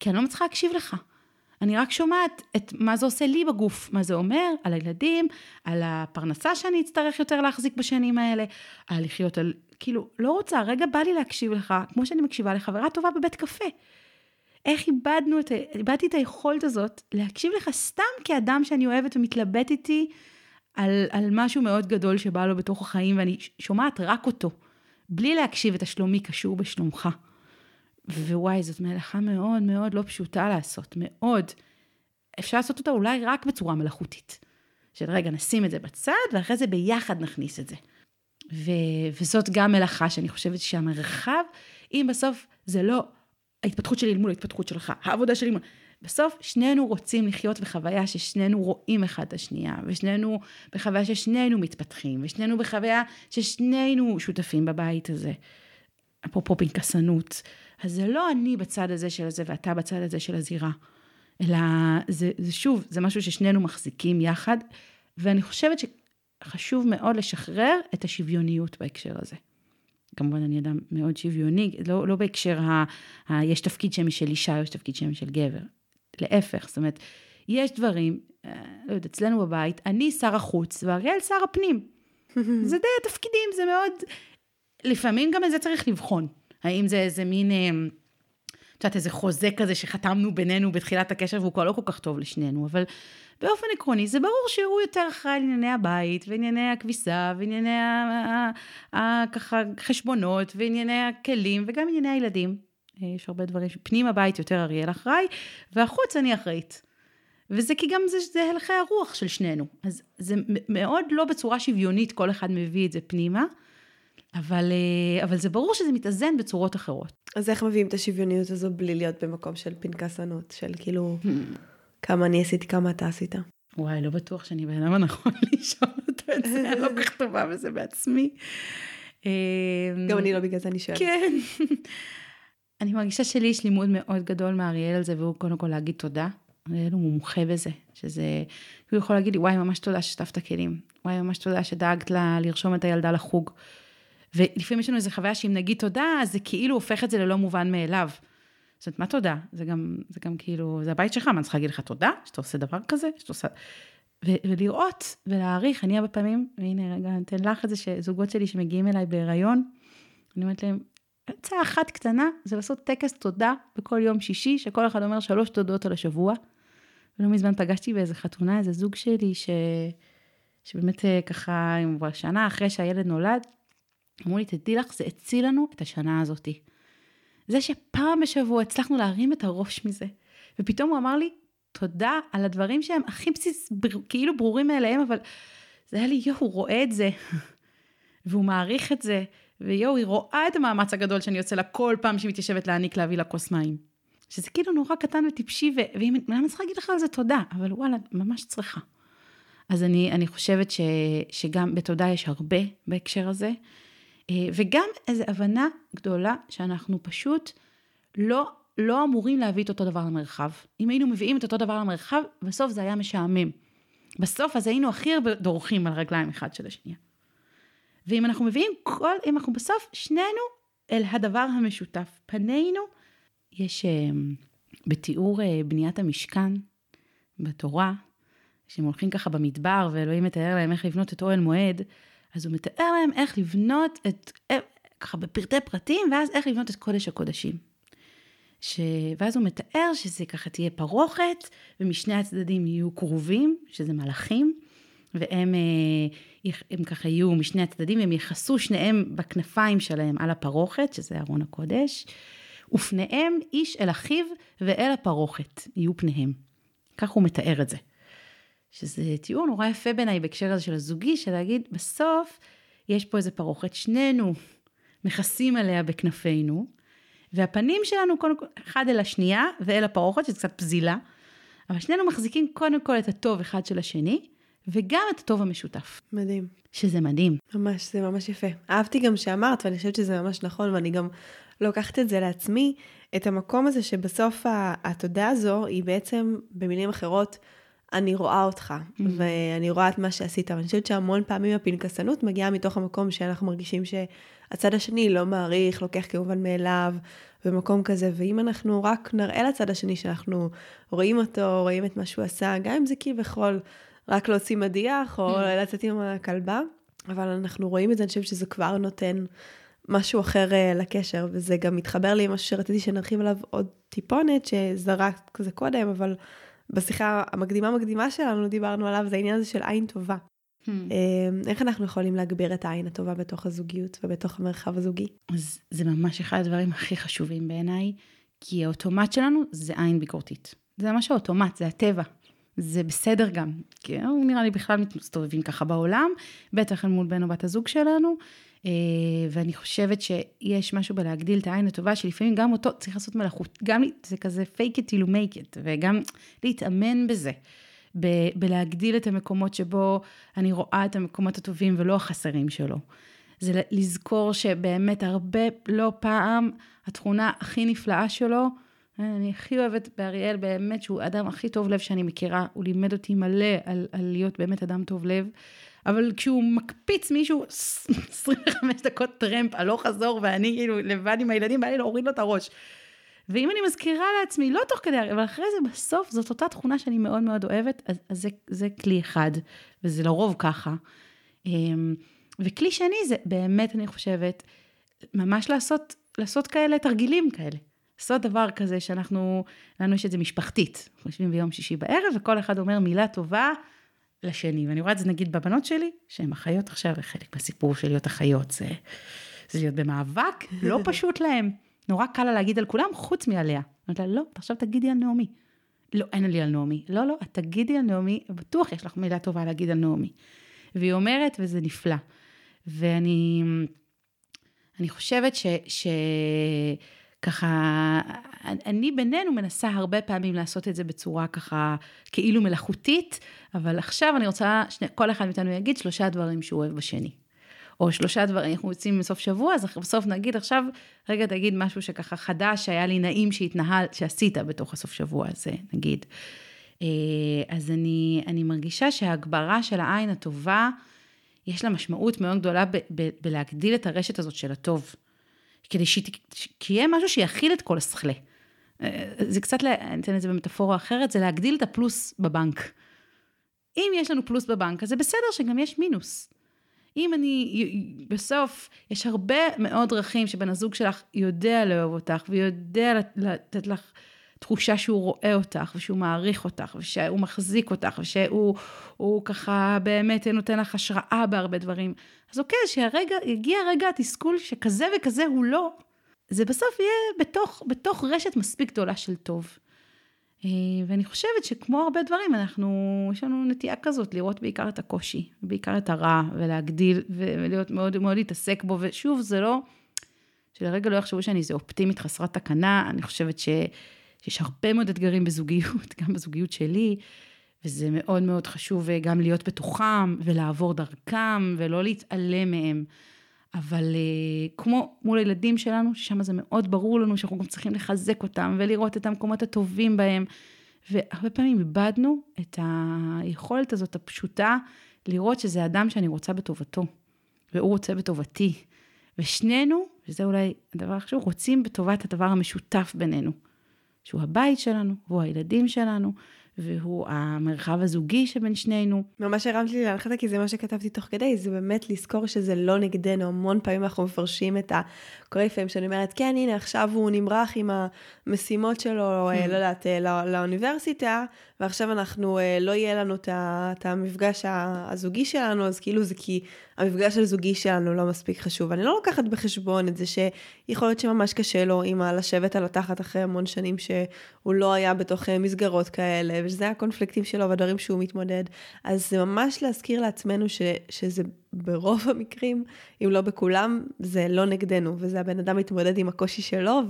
כי אני לא מצליחה להקשיב לך. אני רק שומעת את מה זה עושה לי בגוף, מה זה אומר על הילדים, על הפרנסה שאני אצטרך יותר להחזיק בשנים האלה, על לחיות על... כאילו, לא רוצה, רגע בא לי להקשיב לך, כמו שאני מקשיבה לחברה טובה בבית קפה. איך איבדנו את, איבדתי את היכולת הזאת להקשיב לך סתם כאדם שאני אוהבת ומתלבט איתי על, על משהו מאוד גדול שבא לו בתוך החיים, ואני שומעת רק אותו, בלי להקשיב את השלומי קשור בשלומך. ווואי, זאת מלאכה מאוד מאוד לא פשוטה לעשות, מאוד. אפשר לעשות אותה אולי רק בצורה מלאכותית. של רגע, נשים את זה בצד, ואחרי זה ביחד נכניס את זה. ו- וזאת גם מלאכה שאני חושבת שהמרחב, אם בסוף זה לא ההתפתחות שלי מול ההתפתחות שלך, העבודה שלי מול... בסוף שנינו רוצים לחיות בחוויה ששנינו רואים אחד את השנייה, ושנינו בחוויה ששנינו מתפתחים, ושנינו בחוויה ששנינו שותפים בבית הזה. אפרופו פנקסנות. אז זה לא אני בצד הזה של זה ואתה בצד הזה של הזירה, אלא זה, זה שוב, זה משהו ששנינו מחזיקים יחד, ואני חושבת שחשוב מאוד לשחרר את השוויוניות בהקשר הזה. כמובן אני אדם מאוד שוויוני, לא, לא בהקשר ה, ה... יש תפקיד שם של אישה, יש תפקיד שם של גבר. להפך, זאת אומרת, יש דברים, אה, לא יודעת, אצלנו בבית, אני שר החוץ ואריאל שר הפנים. זה די התפקידים, זה מאוד... לפעמים גם את זה צריך לבחון. האם זה איזה מין, אה, את יודעת, איזה חוזה כזה שחתמנו בינינו בתחילת הקשר והוא כבר לא כל כך טוב לשנינו, אבל באופן עקרוני זה ברור שהוא יותר אחראי על ענייני הבית וענייני הכביסה וענייני ככה חשבונות וענייני הכלים וגם ענייני הילדים. אה, יש הרבה דברים, פנים הבית יותר אריאל אחראי והחוץ אני אחראית. וזה כי גם זה, זה הלכי הרוח של שנינו. אז זה מאוד לא בצורה שוויונית כל אחד מביא את זה פנימה. אבל, אה, אבל זה ברור שזה מתאזן בצורות אחרות. אז איך מביאים את השוויוניות הזו בלי להיות במקום של פנקסנות, של כאילו, hmm. כמה אני עשיתי, כמה אתה עשית? וואי, לא בטוח שאני בן אדם הנכון לשאול אותו את זה, אני לא כל כך טובה בזה בעצמי. אמ, גם אני לא בגלל זה אני שואלת. כן. אני מרגישה שלי יש לימוד מאוד גדול מאריאל על זה, והוא קודם כל להגיד תודה. אריאל הוא מומחה בזה, שזה, הוא יכול להגיד לי, וואי, ממש תודה ששטפת כלים. וואי, ממש תודה שדאגת לה לרשום את הילדה לחוג. ולפעמים יש לנו איזו חוויה שאם נגיד תודה, אז זה כאילו הופך את זה ללא מובן מאליו. זאת אומרת, מה תודה? זה גם, זה גם כאילו, זה הבית שלך, מה אני צריכה להגיד לך תודה? שאתה עושה דבר כזה? שאתה עושה... ו- ולראות ולהעריך, אני הרבה פעמים, והנה רגע, אני אתן לך את זה, שזוגות שלי שמגיעים אליי בהיריון, אני אומרת להם, הצעה אחת קטנה זה לעשות טקס תודה בכל יום שישי, שכל אחד אומר שלוש תודות על השבוע. ולא מזמן פגשתי באיזה חתונה, איזה זוג שלי, ש... שבאמת אה, ככה, שנה אחרי שהילד נולד, אמרו לי, תדעי לך, זה הציל לנו את השנה הזאתי. זה שפעם בשבוע הצלחנו להרים את הראש מזה. ופתאום הוא אמר לי, תודה על הדברים שהם הכי בסיס, כאילו ברורים מאליהם, אבל זה היה לי, יואו, הוא רואה את זה. והוא מעריך את זה. ויואו, היא רואה את המאמץ הגדול שאני יוצא לה כל פעם שהיא מתיישבת להעניק להביא לה כוס מים. שזה כאילו נורא קטן וטיפשי, ולמה צריכה להגיד לך על זה תודה? אבל וואלה, ממש צריכה. אז אני, אני חושבת ש, שגם בתודה יש הרבה בהקשר הזה. אה, וגם איזו הבנה גדולה שאנחנו פשוט לא, לא אמורים להביא את אותו דבר למרחב. אם היינו מביאים את אותו דבר למרחב, בסוף זה היה משעמם. בסוף אז היינו הכי הרבה דורכים על רגליים אחד של השנייה. ואם אנחנו מביאים כל, אם אנחנו בסוף שנינו אל הדבר המשותף, פנינו, יש אה, בתיאור אה, בניית המשכן בתורה, שהם הולכים ככה במדבר ואלוהים מתאר להם איך לבנות את אוהל מועד, אז הוא מתאר להם איך לבנות את, אה, ככה בפרטי פרטים, ואז איך לבנות את קודש הקודשים. ש... ואז הוא מתאר שזה ככה תהיה פרוכת, ומשני הצדדים יהיו כרובים, שזה מלאכים, והם אה, הם ככה יהיו משני הצדדים, והם יכסו שניהם בכנפיים שלהם על הפרוכת, שזה ארון הקודש, ופניהם איש אל אחיו ואל הפרוכת יהיו פניהם. כך הוא מתאר את זה. שזה תיאור נורא יפה בעיניי בהקשר הזה של הזוגי, של להגיד, בסוף יש פה איזה פרוכת, שנינו מכסים עליה בכנפינו, והפנים שלנו קודם כל, אחד אל השנייה ואל הפרוכת, שזה קצת פזילה, אבל שנינו מחזיקים קודם כל את הטוב אחד של השני, וגם את הטוב המשותף. מדהים. שזה מדהים. ממש, זה ממש יפה. אהבתי גם שאמרת, ואני חושבת שזה ממש נכון, ואני גם לוקחת את זה לעצמי, את המקום הזה שבסוף התודה הזו היא בעצם, במילים אחרות, אני רואה אותך, mm-hmm. ואני רואה את מה שעשית, ואני חושבת שהמון פעמים הפנקסנות מגיעה מתוך המקום שאנחנו מרגישים שהצד השני לא מעריך, לוקח כמובן מאליו, במקום כזה, ואם אנחנו רק נראה לצד השני שאנחנו רואים אותו, רואים את מה שהוא עשה, גם אם זה כביכול רק להוציא מדיח, או mm-hmm. לצאת עם הכלבה, אבל אנחנו רואים את זה, אני חושבת שזה כבר נותן משהו אחר uh, לקשר, וזה גם מתחבר לי עם משהו שרציתי שנרחיב עליו עוד טיפונת, שזרק כזה קודם, אבל בשיחה המקדימה מקדימה שלנו דיברנו עליו, זה העניין הזה של עין טובה. Hmm. Uh, איך אנחנו יכולים להגביר את העין הטובה בתוך הזוגיות ובתוך המרחב הזוגי? אז זה ממש אחד הדברים הכי חשובים בעיניי, כי האוטומט שלנו זה עין ביקורתית. זה ממש האוטומט, זה הטבע. זה בסדר גם, כי נראה לי בכלל מסתובבים ככה בעולם, בטח אל מול בן או בת הזוג שלנו. אה, ואני חושבת שיש משהו בלהגדיל את העין הטובה, שלפעמים גם אותו צריך לעשות מלאכות, גם זה כזה fake it till you make it, וגם להתאמן בזה. ב- בלהגדיל את המקומות שבו אני רואה את המקומות הטובים ולא החסרים שלו. זה לזכור שבאמת הרבה, לא פעם, התכונה הכי נפלאה שלו, אני הכי אוהבת באריאל, באמת שהוא האדם הכי טוב לב שאני מכירה, הוא לימד אותי מלא על, על להיות באמת אדם טוב לב. אבל כשהוא מקפיץ מישהו 25 דקות טרמפ הלוך חזור, ואני כאילו לבד עם הילדים, בא לי להוריד לו את הראש. ואם אני מזכירה לעצמי, לא תוך כדי, אבל אחרי זה בסוף, זאת אותה תכונה שאני מאוד מאוד אוהבת, אז, אז זה, זה כלי אחד, וזה לרוב ככה. אמ, וכלי שני זה באמת, אני חושבת, ממש לעשות, לעשות כאלה תרגילים כאלה. לעשות דבר כזה שאנחנו, לנו יש את זה משפחתית. אנחנו יושבים ביום שישי בערב, וכל אחד אומר מילה טובה לשני. ואני רואה את זה נגיד בבנות שלי, שהן אחיות עכשיו, וחלק מהסיפור של להיות אחיות זה, זה להיות במאבק, לא פשוט להן. נורא קל לה להגיד על כולם, חוץ מעליה. אני אומרת לה, לא, עכשיו תגידי על נעמי. לא, אין לי על נעמי. לא, לא, את תגידי על נעמי, בטוח יש לך מילה טובה להגיד על נעמי. והיא אומרת, וזה נפלא. ואני אני חושבת ש... ש ככה, אני בינינו מנסה הרבה פעמים לעשות את זה בצורה ככה כאילו מלאכותית, אבל עכשיו אני רוצה, שני, כל אחד מאיתנו יגיד שלושה דברים שהוא אוהב בשני. או שלושה דברים, אנחנו יוצאים מסוף שבוע, אז בסוף נגיד עכשיו, רגע תגיד משהו שככה חדש, שהיה לי נעים שהתנהל, שעשית בתוך הסוף שבוע הזה, נגיד. אה, אז אני, אני מרגישה שההגברה של העין הטובה, יש לה משמעות מאוד גדולה ב, ב, בלהגדיל את הרשת הזאת של הטוב. כדי שיהיה משהו שיכיל את כל השכלה. אה, זה קצת, אני אתן את זה במטאפורה אחרת, זה להגדיל את הפלוס בבנק. אם יש לנו פלוס בבנק, אז זה בסדר שגם יש מינוס. אם אני, בסוף, יש הרבה מאוד דרכים שבן הזוג שלך יודע לאהוב אותך, ויודע לתת לך תחושה שהוא רואה אותך, ושהוא מעריך אותך, ושהוא מחזיק אותך, ושהוא ככה באמת נותן לך השראה בהרבה דברים. אז אוקיי, שהרגע, יגיע רגע התסכול שכזה וכזה הוא לא, זה בסוף יהיה בתוך, בתוך רשת מספיק גדולה של טוב. אה, ואני חושבת שכמו הרבה דברים, אנחנו, יש לנו נטייה כזאת לראות בעיקר את הקושי, בעיקר את הרע, ולהגדיל, ולהיות מאוד מאוד להתעסק בו, ושוב, זה לא, שלרגע לא יחשבו שאני איזה אופטימית חסרת תקנה, אני חושבת ש... שיש הרבה מאוד אתגרים בזוגיות, גם בזוגיות שלי, וזה מאוד מאוד חשוב אה, גם להיות בתוכם ולעבור דרכם ולא להתעלם מהם. אבל uh, כמו מול הילדים שלנו, ששם זה מאוד ברור לנו שאנחנו גם צריכים לחזק אותם ולראות את המקומות הטובים בהם. והרבה פעמים איבדנו את היכולת הזאת הפשוטה לראות שזה אדם שאני רוצה בטובתו, והוא רוצה בטובתי. ושנינו, וזה אולי הדבר החשוב, רוצים בטובת הדבר המשותף בינינו. שהוא הבית שלנו, הוא הילדים שלנו, והוא המרחב הזוגי שבין שנינו. ממש הרמת לי להנחתה, כי זה מה שכתבתי תוך כדי, זה באמת לזכור שזה לא נגדנו. המון פעמים אנחנו מפרשים את ה... קורה לפעמים שאני אומרת, כן, הנה, עכשיו הוא נמרח עם המשימות שלו, אה, לא יודעת, אה, לא, לאוניברסיטה, ועכשיו אנחנו, אה, לא יהיה לנו את המפגש הזוגי שלנו, אז כאילו זה כי המפגש הזוגי שלנו לא מספיק חשוב. אני לא לוקחת בחשבון את זה שיכול להיות שממש קשה לו עם לשבת על התחת אחרי המון שנים שהוא לא היה בתוך מסגרות כאלה, ושזה הקונפליקטים שלו והדברים שהוא מתמודד. אז זה ממש להזכיר לעצמנו ש, שזה ברוב המקרים, אם לא בכולם, זה לא נגדנו, וזה הבן אדם מתמודד עם הקושי שלו,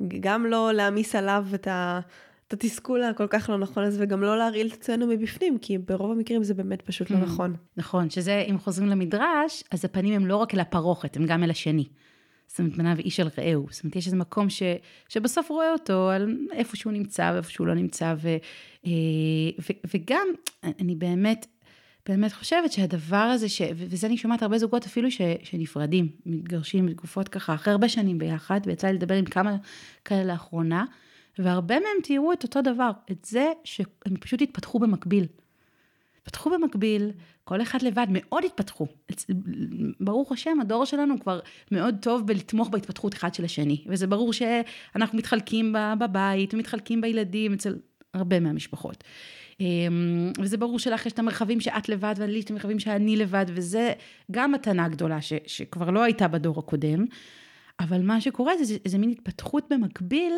וגם לא להעמיס עליו את ה... את התסכול הכל כך לא נכון הזה, וגם לא להרעיל את עצמנו מבפנים, כי ברוב המקרים זה באמת פשוט לא hmm. נכון. נכון, שזה, אם חוזרים למדרש, אז הפנים הם לא רק אל הפרוכת, הם גם אל השני. זאת אומרת, בניו איש על רעהו. זאת אומרת, יש איזה מקום ש, שבסוף רואה אותו על איפה שהוא נמצא ואיפה שהוא לא נמצא, ו, אה, ו, וגם, אני באמת, באמת חושבת שהדבר הזה, ש, וזה אני שומעת הרבה זוגות אפילו ש, שנפרדים, מתגרשים בתקופות ככה, אחרי הרבה שנים ביחד, ויצא לי לדבר עם כמה כאלה לאחרונה, והרבה מהם תיארו את אותו דבר, את זה שהם פשוט התפתחו במקביל. התפתחו במקביל, כל אחד לבד, מאוד התפתחו. ברוך השם, הדור שלנו כבר מאוד טוב בלתמוך בהתפתחות אחד של השני. וזה ברור שאנחנו מתחלקים בבית ומתחלקים בילדים אצל הרבה מהמשפחות. אמ, וזה ברור שלך יש את המרחבים שאת לבד, ולי יש את המרחבים שאני לבד, וזה גם מתנה גדולה ש, שכבר לא הייתה בדור הקודם. אבל מה שקורה זה, זה, זה מין התפתחות במקביל,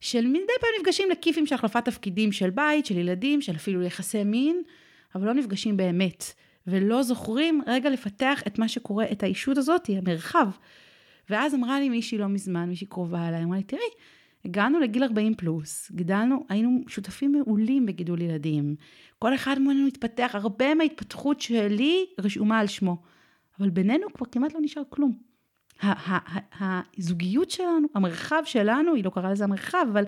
של מדי פעם נפגשים לכיפים של החלפת תפקידים של בית, של ילדים, של אפילו יחסי מין. אבל לא נפגשים באמת, ולא זוכרים רגע לפתח את מה שקורה, את האישות הזאת, המרחב. ואז אמרה לי מישהי לא מזמן, מישהי קרובה אליי, אמרה לי, תראי, הגענו לגיל 40 פלוס, גידלנו, היינו שותפים מעולים בגידול ילדים. כל אחד מאיתנו התפתח, הרבה מההתפתחות שלי רשומה על שמו. אבל בינינו כבר כמעט לא נשאר כלום. הזוגיות שלנו, המרחב שלנו, היא לא קראה לזה המרחב, אבל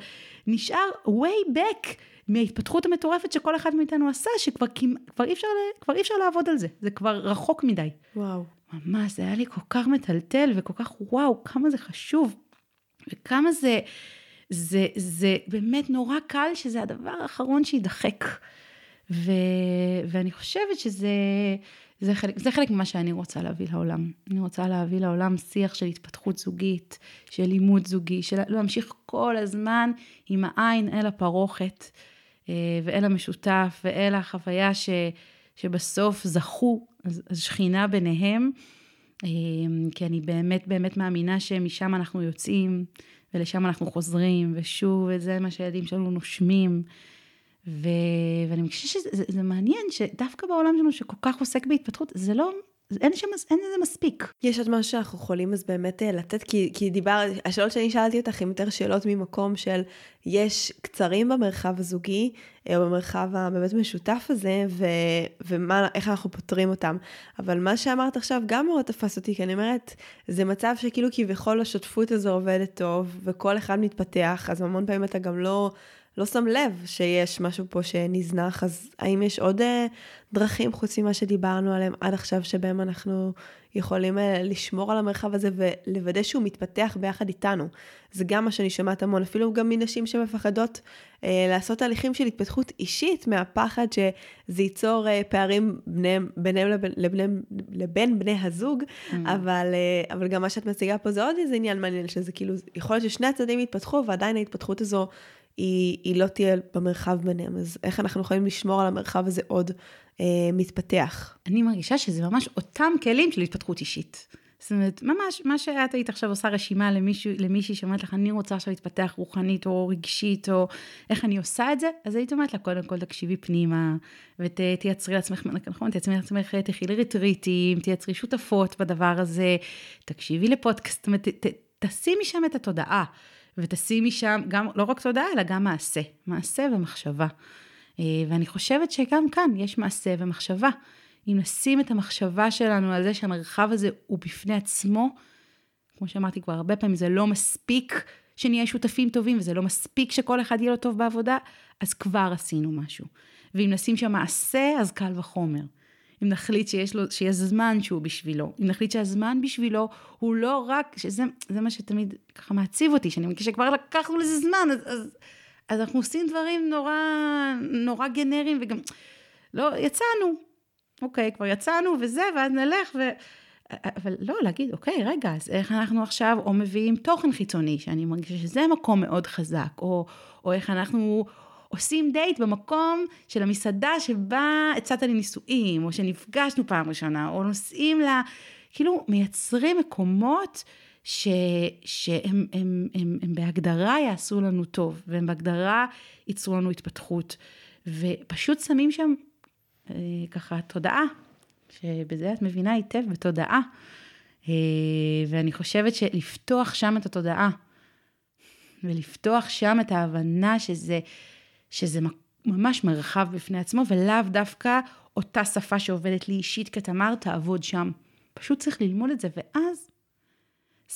נשאר way back מההתפתחות המטורפת שכל אחד מאיתנו עשה, שכבר כבר אי, אפשר, כבר אי אפשר לעבוד על זה, זה כבר רחוק מדי. וואו. ממש, זה היה לי כל כך מטלטל וכל כך וואו, כמה זה חשוב, וכמה זה, זה, זה באמת נורא קל שזה הדבר האחרון שידחק. ו, ואני חושבת שזה זה חלק, זה חלק ממה שאני רוצה להביא לעולם. אני רוצה להביא לעולם שיח של התפתחות זוגית, של לימוד זוגי, של להמשיך כל הזמן עם העין אל הפרוכת. אה, ואל המשותף, ואל החוויה ש, שבסוף זכו השכינה ביניהם, אה, כי אני באמת באמת מאמינה שמשם אנחנו יוצאים, ולשם אנחנו חוזרים, ושוב, וזה מה שהילדים שלנו נושמים. ו... ואני חושבת שזה זה מעניין שדווקא בעולם שלנו שכל כך עוסק בהתפתחות, זה לא, אין שם, אין לזה מספיק. יש עוד משהו שאנחנו יכולים אז באמת אה, לתת, כי, כי דיבר, השאלות שאני שאלתי אותך הן יותר שאלות ממקום של יש קצרים במרחב הזוגי, אה, או במרחב הבאמת משותף הזה, ו, ואיך אנחנו פותרים אותם. אבל מה שאמרת עכשיו גם מאוד תפס אותי, כי אני אומרת, זה מצב שכאילו כביכול השותפות הזו עובדת טוב, וכל אחד מתפתח, אז המון פעמים אתה גם לא... לא שם לב שיש משהו פה שנזנח, אז האם יש עוד uh, דרכים חוץ ממה שדיברנו עליהם עד עכשיו, שבהם אנחנו יכולים uh, לשמור על המרחב הזה ולוודא שהוא מתפתח ביחד איתנו? זה גם מה שאני שומעת המון, אפילו גם מנשים שמפחדות uh, לעשות תהליכים של התפתחות אישית, מהפחד שזה ייצור uh, פערים ביניהם, ביניהם לבין, לבין, לבין בני הזוג, mm. אבל, uh, אבל גם מה שאת מציגה פה זה עוד איזה עניין מעניין, שזה כאילו, יכול להיות ששני הצדדים יתפתחו ועדיין ההתפתחות הזו היא, היא לא תהיה במרחב ביניהם. אז איך אנחנו יכולים לשמור על המרחב הזה עוד אה, מתפתח? אני מרגישה שזה ממש אותם כלים של התפתחות אישית. זאת אומרת, ממש, מה שאת היית עכשיו עושה רשימה למישהו, למישהי שאומרת לך, אני רוצה עכשיו להתפתח רוחנית או רגשית, או איך אני עושה את זה, אז היית אומרת לה, קודם כל תקשיבי פנימה, ותייצרי לעצמך, נכון, תייצרי לעצמך, תכי לריטריטים, תייצרי שותפות בדבר הזה, תקשיבי לפודקאסט, זאת אומרת, תשימי שם את התודעה. ותשימי שם גם, לא רק תודעה, אלא גם מעשה. מעשה ומחשבה. אה, ואני חושבת שגם כאן יש מעשה ומחשבה. אם נשים את המחשבה שלנו על זה שהמרחב הזה הוא בפני עצמו, כמו שאמרתי כבר הרבה פעמים, זה לא מספיק שנהיה שותפים טובים, וזה לא מספיק שכל אחד יהיה לו טוב בעבודה, אז כבר עשינו משהו. ואם נשים שם מעשה, אז קל וחומר. אם נחליט שיש לו, שיש זמן שהוא בשבילו, אם נחליט שהזמן בשבילו הוא לא רק, שזה זה מה שתמיד ככה מעציב אותי, שאני מרגישה שכבר לקחנו לזה זמן, אז, אז, אז אנחנו עושים דברים נורא, נורא גנריים וגם, לא, יצאנו, אוקיי, כבר יצאנו וזה, ואז נלך ו... אבל לא, להגיד, אוקיי, רגע, אז איך אנחנו עכשיו או מביאים תוכן חיצוני, שאני מרגישה שזה מקום מאוד חזק, או, או איך אנחנו עושים דייט במקום של המסעדה שבה הצעת לי נישואים, או שנפגשנו פעם ראשונה, או נוסעים ל... כאילו, מייצרים מקומות ש, שהם הם, הם, הם בהגדרה יעשו לנו טוב, והם בהגדרה ייצרו לנו התפתחות, ופשוט שמים שם אה, ככה תודעה, שבזה את מבינה היטב בתודעה, אה, ואני חושבת שלפתוח שם את התודעה, ולפתוח שם את ההבנה שזה שזה ממש מרחב בפני עצמו, ולאו דווקא אותה שפה שעובדת לי אישית כתמר, תעבוד שם. פשוט צריך ללמוד את זה, ואז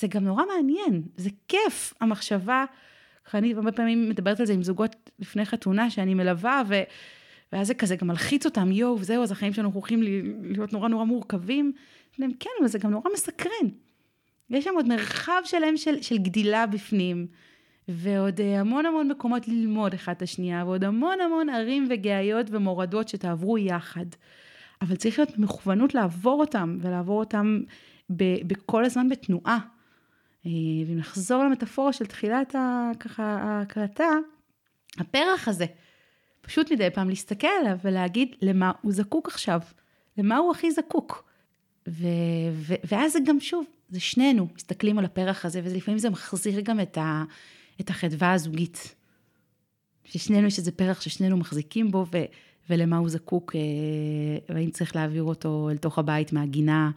זה גם נורא מעניין, זה כיף, המחשבה. אני הרבה פעמים מדברת על זה עם זוגות לפני חתונה שאני מלווה, ו... ואז זה כזה גם מלחיץ אותם, יואו, זהו, אז החיים שלנו הולכים להיות נורא נורא מורכבים. להם, כן, אבל זה גם נורא מסקרן. יש שם עוד מרחב שלם של, של גדילה בפנים, ועוד אה, המון המון מקומות ללמוד אחד את השנייה, ועוד המון המון ערים וגאיות ומורדות שתעברו יחד. אבל צריך להיות מכוונות לעבור אותם, ולעבור אותם בכל הזמן בתנועה. אה, ואם נחזור למטאפורה של תחילת ההקלטה, הפרח הזה, פשוט מדי פעם להסתכל עליו ולהגיד למה הוא זקוק עכשיו, למה הוא הכי זקוק. ו, ו, ואז זה גם שוב, זה שנינו מסתכלים על הפרח הזה, ולפעמים זה מחזיר גם את, ה, את החדווה הזוגית. ששנינו יש איזה פרח ששנינו מחזיקים בו, ו, ולמה הוא זקוק, אה, והאם צריך להעביר אותו אל תוך הבית מהגינה,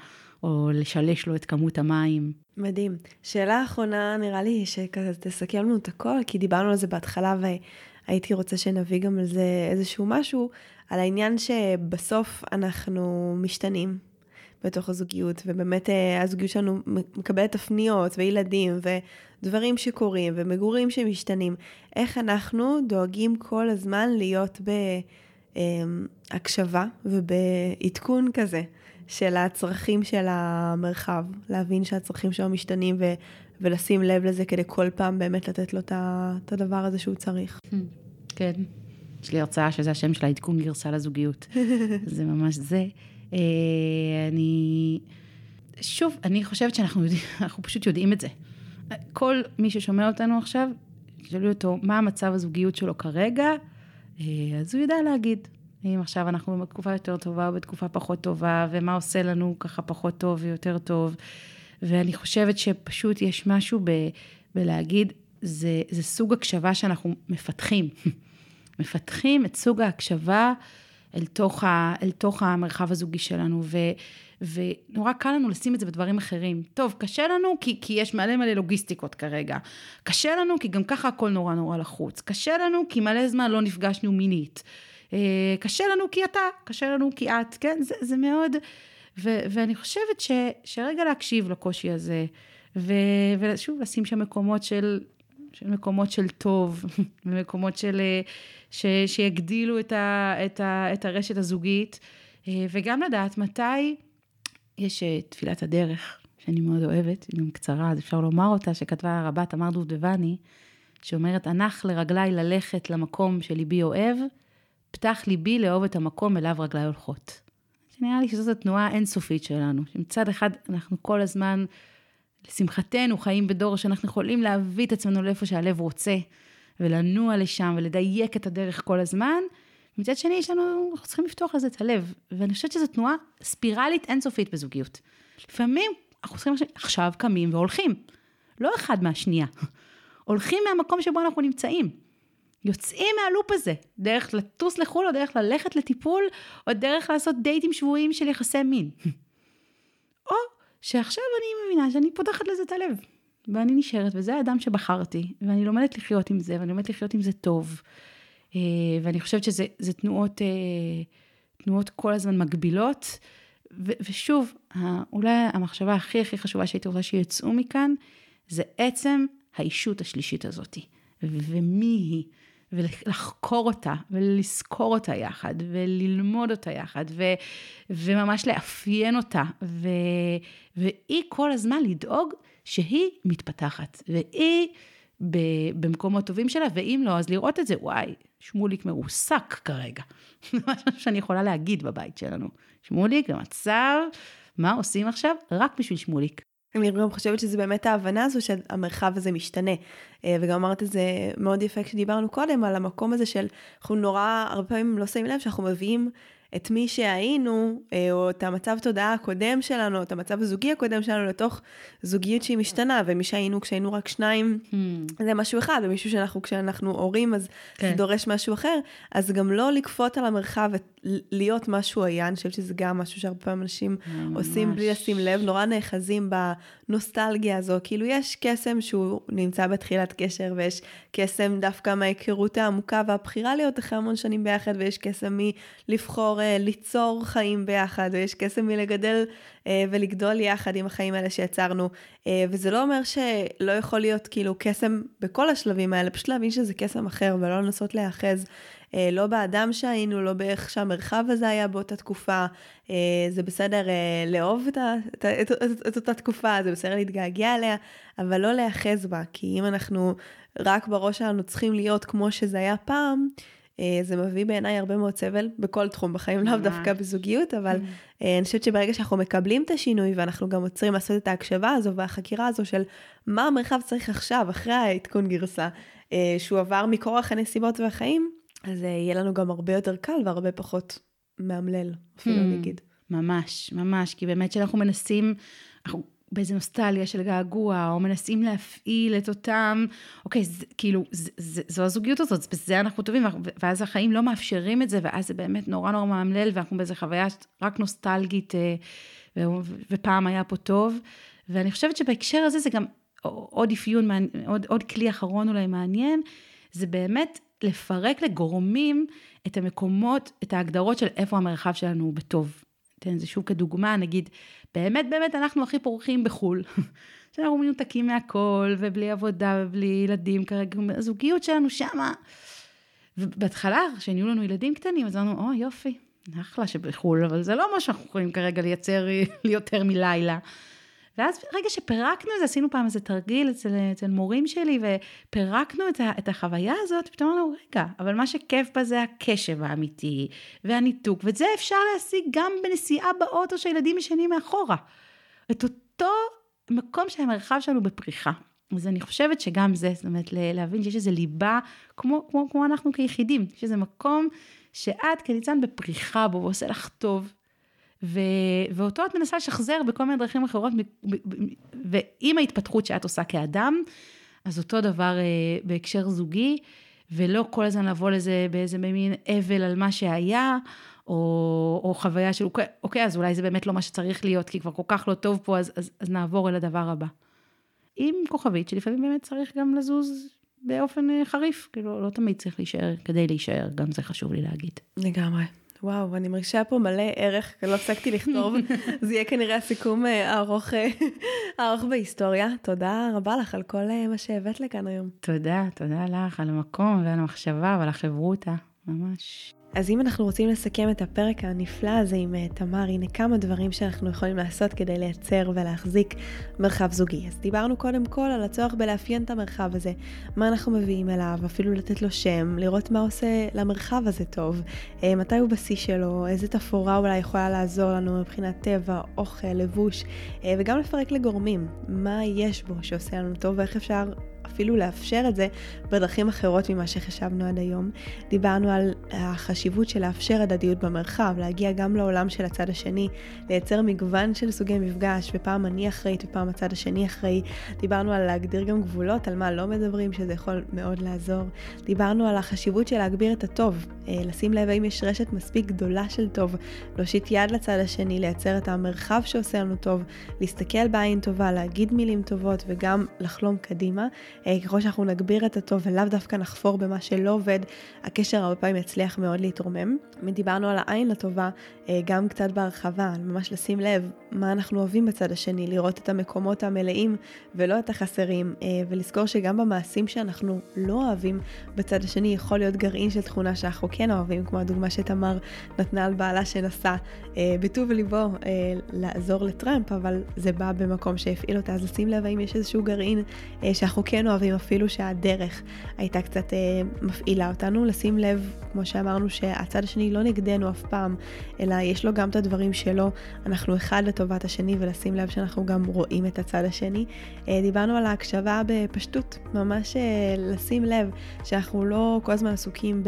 או לשלש לו את כמות המים. מדהים. שאלה אחרונה, נראה לי שכזה תסכם לנו את הכל, כי דיברנו על זה בהתחלה, והייתי רוצה שנביא גם על זה איזשהו משהו, על העניין שבסוף אנחנו משתנים בתוך הזוגיות, ובאמת אה, הזוגיות שלנו מקבלת תפניות וילדים ודברים שקורים ומגורים שמשתנים. איך אנחנו דואגים כל הזמן להיות בהקשבה ובעדכון כזה של הצרכים של המרחב, להבין שהצרכים שלו משתנים ו... ולשים לב לזה כדי כל פעם באמת לתת לו את הדבר הזה שהוא צריך. כן. יש לי הרצאה שזה השם של העדכון גרסה לזוגיות. זה ממש זה. אה, אני... שוב, אני חושבת שאנחנו יודעים, אנחנו פשוט יודעים את זה. כל מי ששומע אותנו עכשיו, תשאלו אותו מה המצב הזוגיות שלו כרגע, אה, אז הוא יודע להגיד. אם עכשיו אנחנו בתקופה יותר טובה או בתקופה פחות טובה, ומה עושה לנו ככה פחות טוב ויותר טוב. ואני חושבת שפשוט יש משהו ב, בלהגיד, זה, זה סוג הקשבה שאנחנו מפתחים. מפתחים את סוג ההקשבה אל תוך, ה, אל תוך המרחב הזוגי שלנו, ו, ונורא קל לנו לשים את זה בדברים אחרים. טוב, קשה לנו כי, כי יש מלא מלא לוגיסטיקות כרגע. קשה לנו כי גם ככה הכל נורא נורא לחוץ. קשה לנו כי מלא זמן לא נפגשנו מינית. אה, קשה לנו כי אתה, קשה לנו כי את, כן? זה, זה מאוד... ו, ואני חושבת ש, שרגע להקשיב לקושי הזה, ו, ושוב, לשים שם מקומות של, של מקומות של טוב, ומקומות של... אה, ש, שיגדילו את, ה, את, ה, את הרשת הזוגית, אה, וגם לדעת מתי יש תפילת הדרך, שאני מאוד אוהבת, היא גם קצרה, אז אפשר לומר אותה, שכתבה הרבה תמר דובדבני, שאומרת, הנח לרגליי ללכת למקום שליבי אוהב, פתח ליבי לאהוב את המקום אליו רגליי הולכות. נראה לי שזאת התנועה האינסופית שלנו, שמצד אחד אנחנו כל הזמן, לשמחתנו, חיים בדור שאנחנו יכולים להביא את עצמנו לאיפה שהלב רוצה, ולנוע לשם ולדייק את הדרך כל הזמן, מצד שני יש לנו, אנחנו צריכים לפתוח לזה את הלב, ואני חושבת שזו תנועה ספירלית אינסופית בזוגיות. לפעמים אנחנו צריכים עכשיו קמים והולכים, לא אחד מהשנייה, הולכים מהמקום שבו אנחנו נמצאים. יוצאים מהלופ הזה, דרך לטוס לחו"ל, או דרך ללכת לטיפול, או דרך לעשות דייטים שבויים של יחסי מין. שעכשיו אני מבינה שאני פותחת לזה את הלב, ואני נשארת, וזה האדם שבחרתי, ואני לומדת לחיות עם זה, ואני לומדת לחיות עם זה טוב. אה, ואני חושבת שזה תנועות, אה, תנועות כל הזמן מגבילות. ו- ושוב, אולי המחשבה הכי הכי חשובה שהייתי רוצה שיצאו מכאן, זה עצם האישות השלישית הזאתי. ומי היא, ולחקור אותה, ולזכור אותה יחד, וללמוד אותה יחד, ו, וממש לאפיין אותה, ו, והיא כל הזמן לדאוג שהיא מתפתחת, והיא במקומות טובים שלה, ואם לא, אז לראות את זה, וואי, שמוליק מרוסק כרגע. זה משהו שאני יכולה להגיד בבית שלנו. שמוליק במצב, מה עושים עכשיו? רק בשביל שמוליק. אני גם חושבת שזה באמת ההבנה הזו שהמרחב הזה משתנה. אה, וגם אמרת את זה מאוד יפה כשדיברנו קודם, על המקום הזה של, אנחנו נורא, הרבה פעמים לא שמים לב שאנחנו מביאים את מי שהיינו, אה, או את המצב תודעה הקודם שלנו, או את המצב הזוגי הקודם שלנו, לתוך זוגיות שהיא משתנה, ומי שהיינו כשהיינו רק שניים, hmm. זה משהו אחד, ומישהו שאנחנו, כשאנחנו הורים, אז כן. זה דורש משהו אחר, אז גם לא לכפות על המרחב להיות משהו היה, אני חושבת שזה גם משהו שהרבה פעמים אנשים ממש. עושים בלי לשים לב, נורא נאחזים בנוסטלגיה הזו, כאילו יש קסם שהוא נמצא בתחילת קשר, ויש קסם דווקא מההיכרות העמוקה והבחירה להיות אחרי המון שנים ביחד, ויש קסם מלבחור אה, ליצור חיים ביחד, ויש קסם מלגדל אה, ולגדול יחד עם החיים האלה שיצרנו. אה, וזה לא אומר שלא יכול להיות כאילו קסם בכל השלבים האלה, פשוט להבין שזה קסם אחר ולא לנסות להיאחז. אה, לא באדם שהיינו, לא באיך שהמרחב הזה היה באותה תקופה. אה, זה בסדר אה, לאהוב את, את, את, את, את אותה תקופה, זה בסדר להתגעגע אליה, אבל לא להיאחז בה, כי אם אנחנו רק בראש שלנו צריכים להיות כמו שזה היה פעם, זה מביא בעיניי הרבה מאוד סבל בכל תחום בחיים, לאו דווקא בזוגיות, אבל mm. אני חושבת שברגע שאנחנו מקבלים את השינוי ואנחנו גם עוצרים לעשות את ההקשבה הזו והחקירה הזו של מה המרחב צריך עכשיו, אחרי העדכון גרסה, שהוא עבר מכורח הנסיבות והחיים, אז אה, יהיה לנו גם הרבה יותר קל והרבה פחות מאמלל, אפילו hmm, נגיד. ממש, ממש, כי באמת שאנחנו מנסים, אנחנו באיזה נוסטליה של געגוע, או מנסים להפעיל את אותם, אוקיי, זה, כאילו, זה, זה, זו הזוגיות הזאת, בזה אנחנו טובים, ואז החיים לא מאפשרים את זה, ואז זה באמת נורא נורא מאמלל, ואנחנו באיזה חוויה רק נוסטלגית, אה, ופעם היה פה טוב. ואני חושבת שבהקשר הזה זה גם עוד אפיון, עוד, עוד כלי אחרון אולי מעניין, זה באמת לפרק לגורמים את המקומות, את ההגדרות של איפה המרחב שלנו הוא בטוב. אתן זה שוב כדוגמה, נגיד, באמת באמת אנחנו הכי פורחים בחו"ל. שאנחנו מנותקים מהכל, ובלי עבודה, ובלי ילדים כרגע, הזוגיות שלנו שמה. ובהתחלה, כשנהיו לנו ילדים קטנים, אז אמרנו, או יופי, אחלה שבחו"ל, אבל זה לא מה שאנחנו יכולים כרגע לייצר יותר מלילה. ואז רגע שפירקנו את זה, עשינו פעם איזה תרגיל אצל, אצל מורים שלי, ופירקנו את, ה, את החוויה הזאת, פתאום אמרנו, רגע, אבל מה שכיף בה זה הקשב האמיתי, והניתוק, ואת זה אפשר להשיג גם בנסיעה באוטו שהילדים ישנים מאחורה. את אותו מקום שהמרחב שלנו בפריחה. אז אני חושבת שגם זה, זאת אומרת, להבין שיש איזו ליבה, כמו, כמו, כמו אנחנו כיחידים, יש איזה מקום שאת כניצן בפריחה בו ועושה לך טוב, ו, ואותו את מנסה לשחזר בכל מיני דרכים אחרות, ועם ההתפתחות שאת עושה כאדם, אז אותו דבר אה, בהקשר זוגי, ולא כל הזמן לבוא לזה באיזה מין אבל על מה שהיה, או, או חוויה של, אוקיי, אוקיי, אז אולי זה באמת לא מה שצריך להיות, כי כבר כל כך לא טוב פה, אז, אז, אז נעבור אל הדבר הבא. עם כוכבית, שלפעמים באמת צריך גם לזוז באופן אה, חריף, כאילו לא תמיד צריך להישאר כדי להישאר, גם זה חשוב לי להגיד. לגמרי. וואו, אני מרגישה פה מלא ערך, לא הפסקתי לכתוב. זה יהיה כנראה הסיכום אה, הארוך, אה, הארוך בהיסטוריה. תודה רבה לך על כל אה, מה שהבאת לכאן היום. תודה, תודה לך על המקום ועל המחשבה ועל החברותה, ממש. אז אם אנחנו רוצים לסכם את הפרק הנפלא הזה עם אה, תמר, הנה כמה דברים שאנחנו יכולים לעשות כדי לייצר ולהחזיק מרחב זוגי. אז דיברנו קודם כל על הצורך בלאפיין את המרחב הזה, מה אנחנו מביאים אליו, אפילו לתת לו שם, לראות מה עושה למרחב הזה טוב, אה, מתי הוא בשיא שלו, איזה תפאורה אולי יכולה לעזור לנו מבחינת טבע, אוכל, לבוש, אה, וגם לפרק לגורמים, מה יש בו שעושה לנו טוב ואיך אפשר אפילו לאפשר את זה בדרכים אחרות ממה שחשבנו עד היום. דיברנו על החשיבות של לאפשר הדדיות במרחב, להגיע גם לעולם של הצד השני, לייצר מגוון של סוגי מפגש, ופעם אני אחראית ופעם הצד השני אחראי. דיברנו על להגדיר גם גבולות, על מה לא מדברים, שזה יכול מאוד לעזור. דיברנו על החשיבות של להגביר את הטוב, אה, לשים לב האם יש רשת מספיק גדולה של טוב, להושיט יד לצד השני, לייצר את המרחב שעושה לנו טוב, להסתכל בעין טובה, להגיד מילים טובות וגם לחלום קדימה. אה, ככל שאנחנו נגביר את הטוב ולאו דווקא נחפור במה שלא עובד, הקשר הרבה פעמים יצליח מאוד להתרומם. דיברנו על העין הטובה אה, גם קצת בהרחבה, ממש לשים לב מה אנחנו אוהבים בצד השני, לראות את המקומות המלאים ולא את החסרים, אה, ולזכור שגם במעשים שאנחנו לא אוהבים בצד השני יכול להיות גרעין של תכונה שאנחנו כן אוהבים, כמו הדוגמה שתמר נתנה על בעלה שנסע בטוב ליבו לעזור לטראמפ, אבל זה בא במקום שהפעיל אותה, אז לשים לב האם יש איזשהו גרעין שאנחנו כן אוהבים. אפילו שהדרך הייתה קצת אה, מפעילה אותנו, לשים לב, כמו שאמרנו, שהצד השני לא נגדנו אף פעם, אלא יש לו גם את הדברים שלו, אנחנו אחד לטובת השני, ולשים לב שאנחנו גם רואים את הצד השני. אה, דיברנו על ההקשבה בפשטות, ממש אה, לשים לב שאנחנו לא כל הזמן עסוקים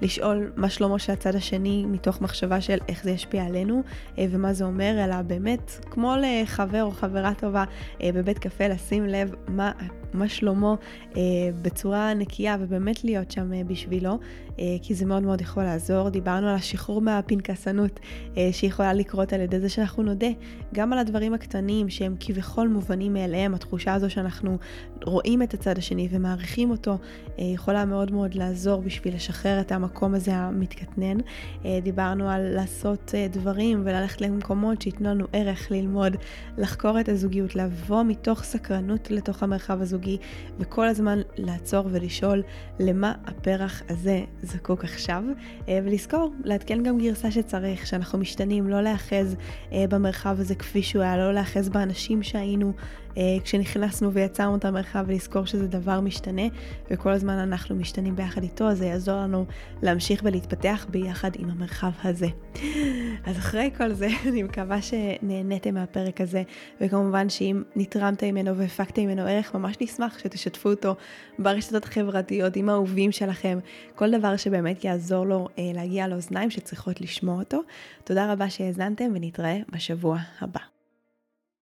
בלשאול מה שלומו של הצד השני, מתוך מחשבה של איך זה ישפיע עלינו, אה, ומה זה אומר, אלא באמת, כמו לחבר או חברה טובה אה, בבית קפה, לשים לב מה... מה שלומו אה, בצורה נקייה ובאמת להיות שם אה, בשבילו. כי זה מאוד מאוד יכול לעזור. דיברנו על השחרור מהפנקסנות שיכולה לקרות על ידי זה שאנחנו נודה גם על הדברים הקטנים שהם כביכול מובנים מאליהם, התחושה הזו שאנחנו רואים את הצד השני ומעריכים אותו, יכולה מאוד מאוד לעזור בשביל לשחרר את המקום הזה המתקטנן. דיברנו על לעשות דברים וללכת למקומות שייתנו לנו ערך ללמוד, לחקור את הזוגיות, לבוא מתוך סקרנות לתוך המרחב הזוגי, וכל הזמן לעצור ולשאול למה הפרח הזה זקוק עכשיו, אה, ולזכור, לעדכן גם גרסה שצריך, שאנחנו משתנים, לא להאחז אה, במרחב הזה כפי שהוא היה, לא להאחז באנשים שהיינו כשנכנסנו ויצרנו את המרחב ולזכור שזה דבר משתנה וכל הזמן אנחנו משתנים ביחד איתו, אז זה יעזור לנו להמשיך ולהתפתח ביחד עם המרחב הזה. אז אחרי כל זה, אני מקווה שנהניתם מהפרק הזה, וכמובן שאם נתרמת ממנו והפקתם ממנו ערך, ממש נשמח שתשתפו אותו ברשתות החברתיות עם האהובים שלכם, כל דבר שבאמת יעזור לו אה, להגיע לאוזניים שצריכות לשמוע אותו. תודה רבה שהאזנתם ונתראה בשבוע הבא.